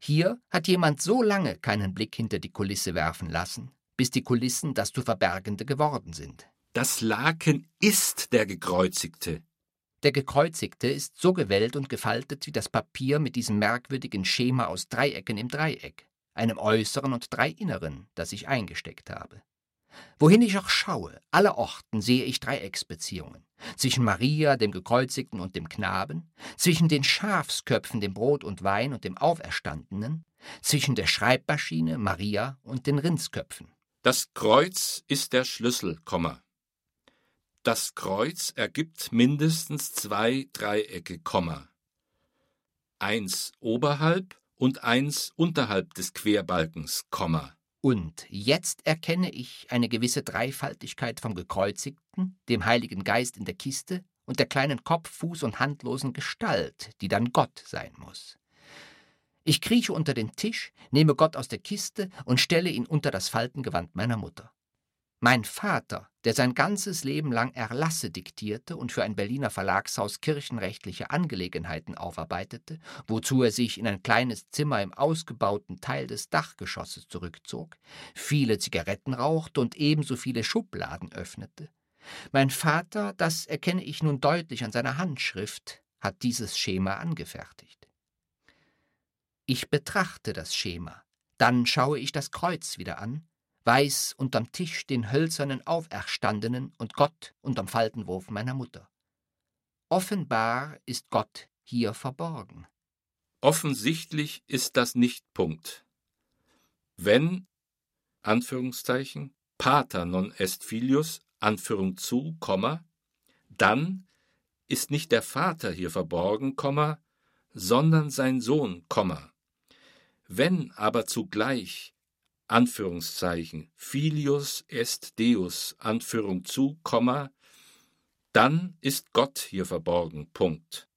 Speaker 3: Hier hat jemand so lange keinen Blick hinter die Kulisse werfen lassen, bis die Kulissen das zu Verbergende geworden sind.
Speaker 2: Das Laken ist der Gekreuzigte.
Speaker 3: Der Gekreuzigte ist so gewellt und gefaltet wie das Papier mit diesem merkwürdigen Schema aus Dreiecken im Dreieck, einem äußeren und drei inneren, das ich eingesteckt habe. Wohin ich auch schaue, aller Orten sehe ich Dreiecksbeziehungen. Zwischen Maria, dem Gekreuzigten und dem Knaben, zwischen den Schafsköpfen, dem Brot und Wein und dem Auferstandenen, zwischen der Schreibmaschine, Maria und den Rindsköpfen.
Speaker 2: Das Kreuz ist der Schlüssel, Komma. Das Kreuz ergibt mindestens zwei Dreiecke, Komma. Eins oberhalb und eins unterhalb des Querbalkens, Komma.
Speaker 3: Und jetzt erkenne ich eine gewisse Dreifaltigkeit vom Gekreuzigten, dem Heiligen Geist in der Kiste und der kleinen Kopf-, Fuß- und handlosen Gestalt, die dann Gott sein muss. Ich krieche unter den Tisch, nehme Gott aus der Kiste und stelle ihn unter das Faltengewand meiner Mutter. Mein Vater, der sein ganzes Leben lang Erlasse diktierte und für ein Berliner Verlagshaus kirchenrechtliche Angelegenheiten aufarbeitete, wozu er sich in ein kleines Zimmer im ausgebauten Teil des Dachgeschosses zurückzog, viele Zigaretten rauchte und ebenso viele Schubladen öffnete. Mein Vater, das erkenne ich nun deutlich an seiner Handschrift, hat dieses Schema angefertigt. Ich betrachte das Schema, dann schaue ich das Kreuz wieder an, weiß unterm Tisch den hölzernen Auferstandenen und Gott unterm Faltenwurf meiner Mutter. Offenbar ist Gott hier verborgen.
Speaker 2: Offensichtlich ist das nicht Punkt. Wenn, Anführungszeichen, Pater non est filius, Anführung zu, Komma, dann ist nicht der Vater hier verborgen, Komma, sondern sein Sohn, Komma. Wenn aber zugleich Anführungszeichen, Filius est Deus, Anführung zu, Komma, dann ist Gott hier verborgen, Punkt.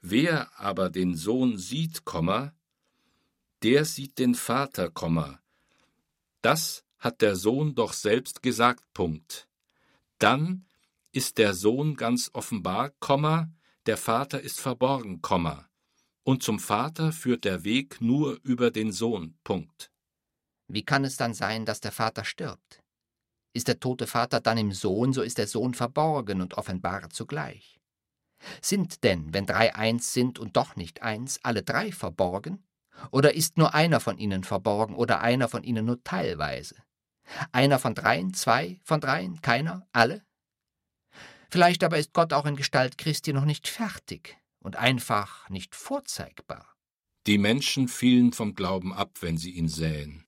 Speaker 2: Wer aber den Sohn sieht, Komma, der sieht den Vater, Komma. Das hat der Sohn doch selbst gesagt, Punkt. Dann ist der Sohn ganz offenbar, Komma, der Vater ist verborgen, Komma und zum Vater führt der Weg nur über den Sohn. Punkt.
Speaker 3: Wie kann es dann sein, dass der Vater stirbt? Ist der tote Vater dann im Sohn, so ist der Sohn verborgen und offenbar zugleich. Sind denn, wenn drei eins sind und doch nicht eins, alle drei verborgen? Oder ist nur einer von ihnen verborgen oder einer von ihnen nur teilweise? Einer von dreien, zwei von dreien, keiner, alle? Vielleicht aber ist Gott auch in Gestalt Christi noch nicht fertig, und einfach nicht vorzeigbar.
Speaker 2: Die Menschen fielen vom Glauben ab, wenn sie ihn sähen.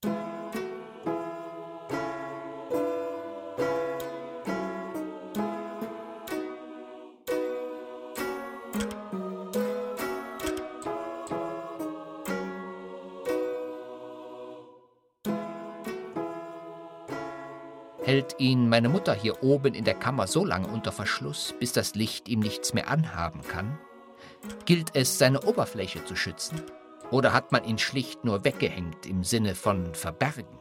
Speaker 3: hält ihn meine Mutter hier oben in der Kammer so lange unter Verschluss, bis das Licht ihm nichts mehr anhaben kann? Gilt es, seine Oberfläche zu schützen? Oder hat man ihn schlicht nur weggehängt im Sinne von verbergen?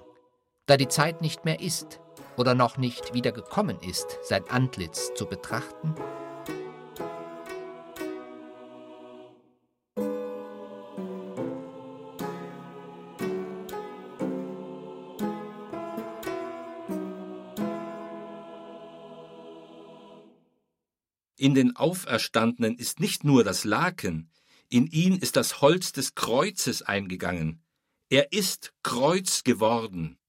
Speaker 3: Da die Zeit nicht mehr ist oder noch nicht wieder gekommen ist, sein Antlitz zu betrachten,
Speaker 2: In den Auferstandenen ist nicht nur das Laken, in ihn ist das Holz des Kreuzes eingegangen. Er ist Kreuz geworden.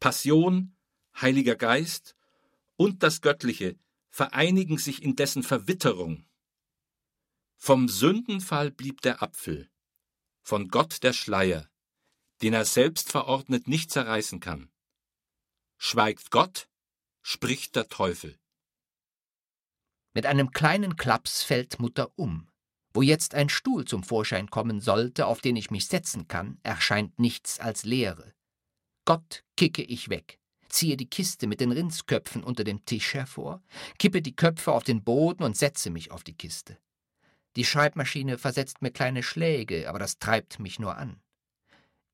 Speaker 2: Passion, Heiliger Geist und das Göttliche vereinigen sich in dessen Verwitterung. Vom Sündenfall blieb der Apfel, von Gott der Schleier, den er selbst verordnet nicht zerreißen kann. Schweigt Gott, spricht der Teufel.
Speaker 3: Mit einem kleinen Klaps fällt Mutter um. Wo jetzt ein Stuhl zum Vorschein kommen sollte, auf den ich mich setzen kann, erscheint nichts als Leere. Gott kicke ich weg, ziehe die Kiste mit den Rindsköpfen unter dem Tisch hervor, kippe die Köpfe auf den Boden und setze mich auf die Kiste. Die Schreibmaschine versetzt mir kleine Schläge, aber das treibt mich nur an.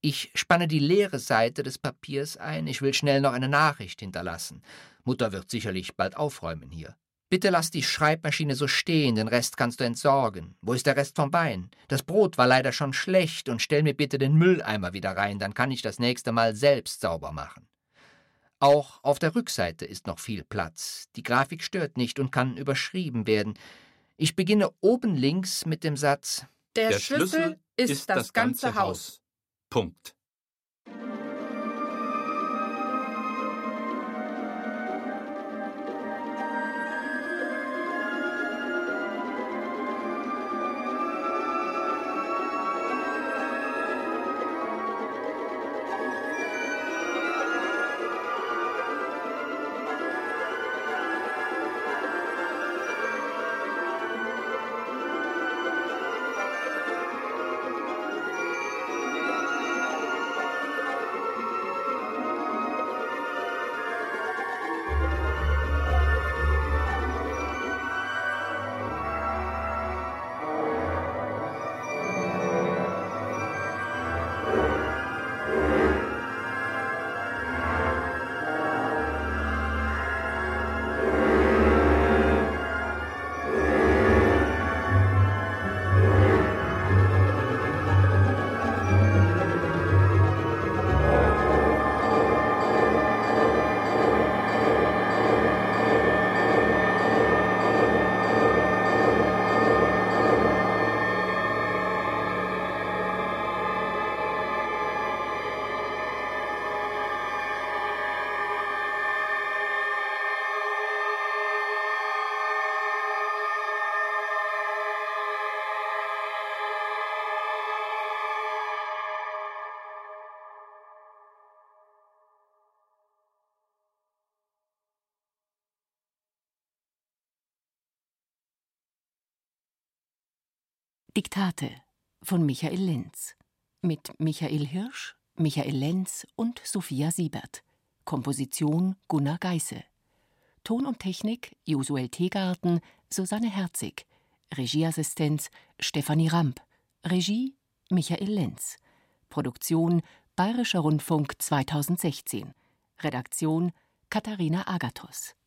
Speaker 3: Ich spanne die leere Seite des Papiers ein, ich will schnell noch eine Nachricht hinterlassen. Mutter wird sicherlich bald aufräumen hier. Bitte lass die Schreibmaschine so stehen, den Rest kannst du entsorgen. Wo ist der Rest vom Bein? Das Brot war leider schon schlecht und stell mir bitte den Mülleimer wieder rein, dann kann ich das nächste Mal selbst sauber machen. Auch auf der Rückseite ist noch viel Platz. Die Grafik stört nicht und kann überschrieben werden. Ich beginne oben links mit dem Satz
Speaker 4: Der, der Schlüssel, Schlüssel ist, ist, das, ganze, ganze Haus. Haus.
Speaker 2: Punkt.
Speaker 1: Diktate von Michael Lenz mit Michael Hirsch, Michael Lenz und Sophia Siebert. Komposition Gunnar Geisse. Ton und Technik Josuel Tegarten, Susanne Herzig. Regieassistenz Stefanie Ramp. Regie Michael Lenz. Produktion Bayerischer Rundfunk 2016. Redaktion Katharina Agathos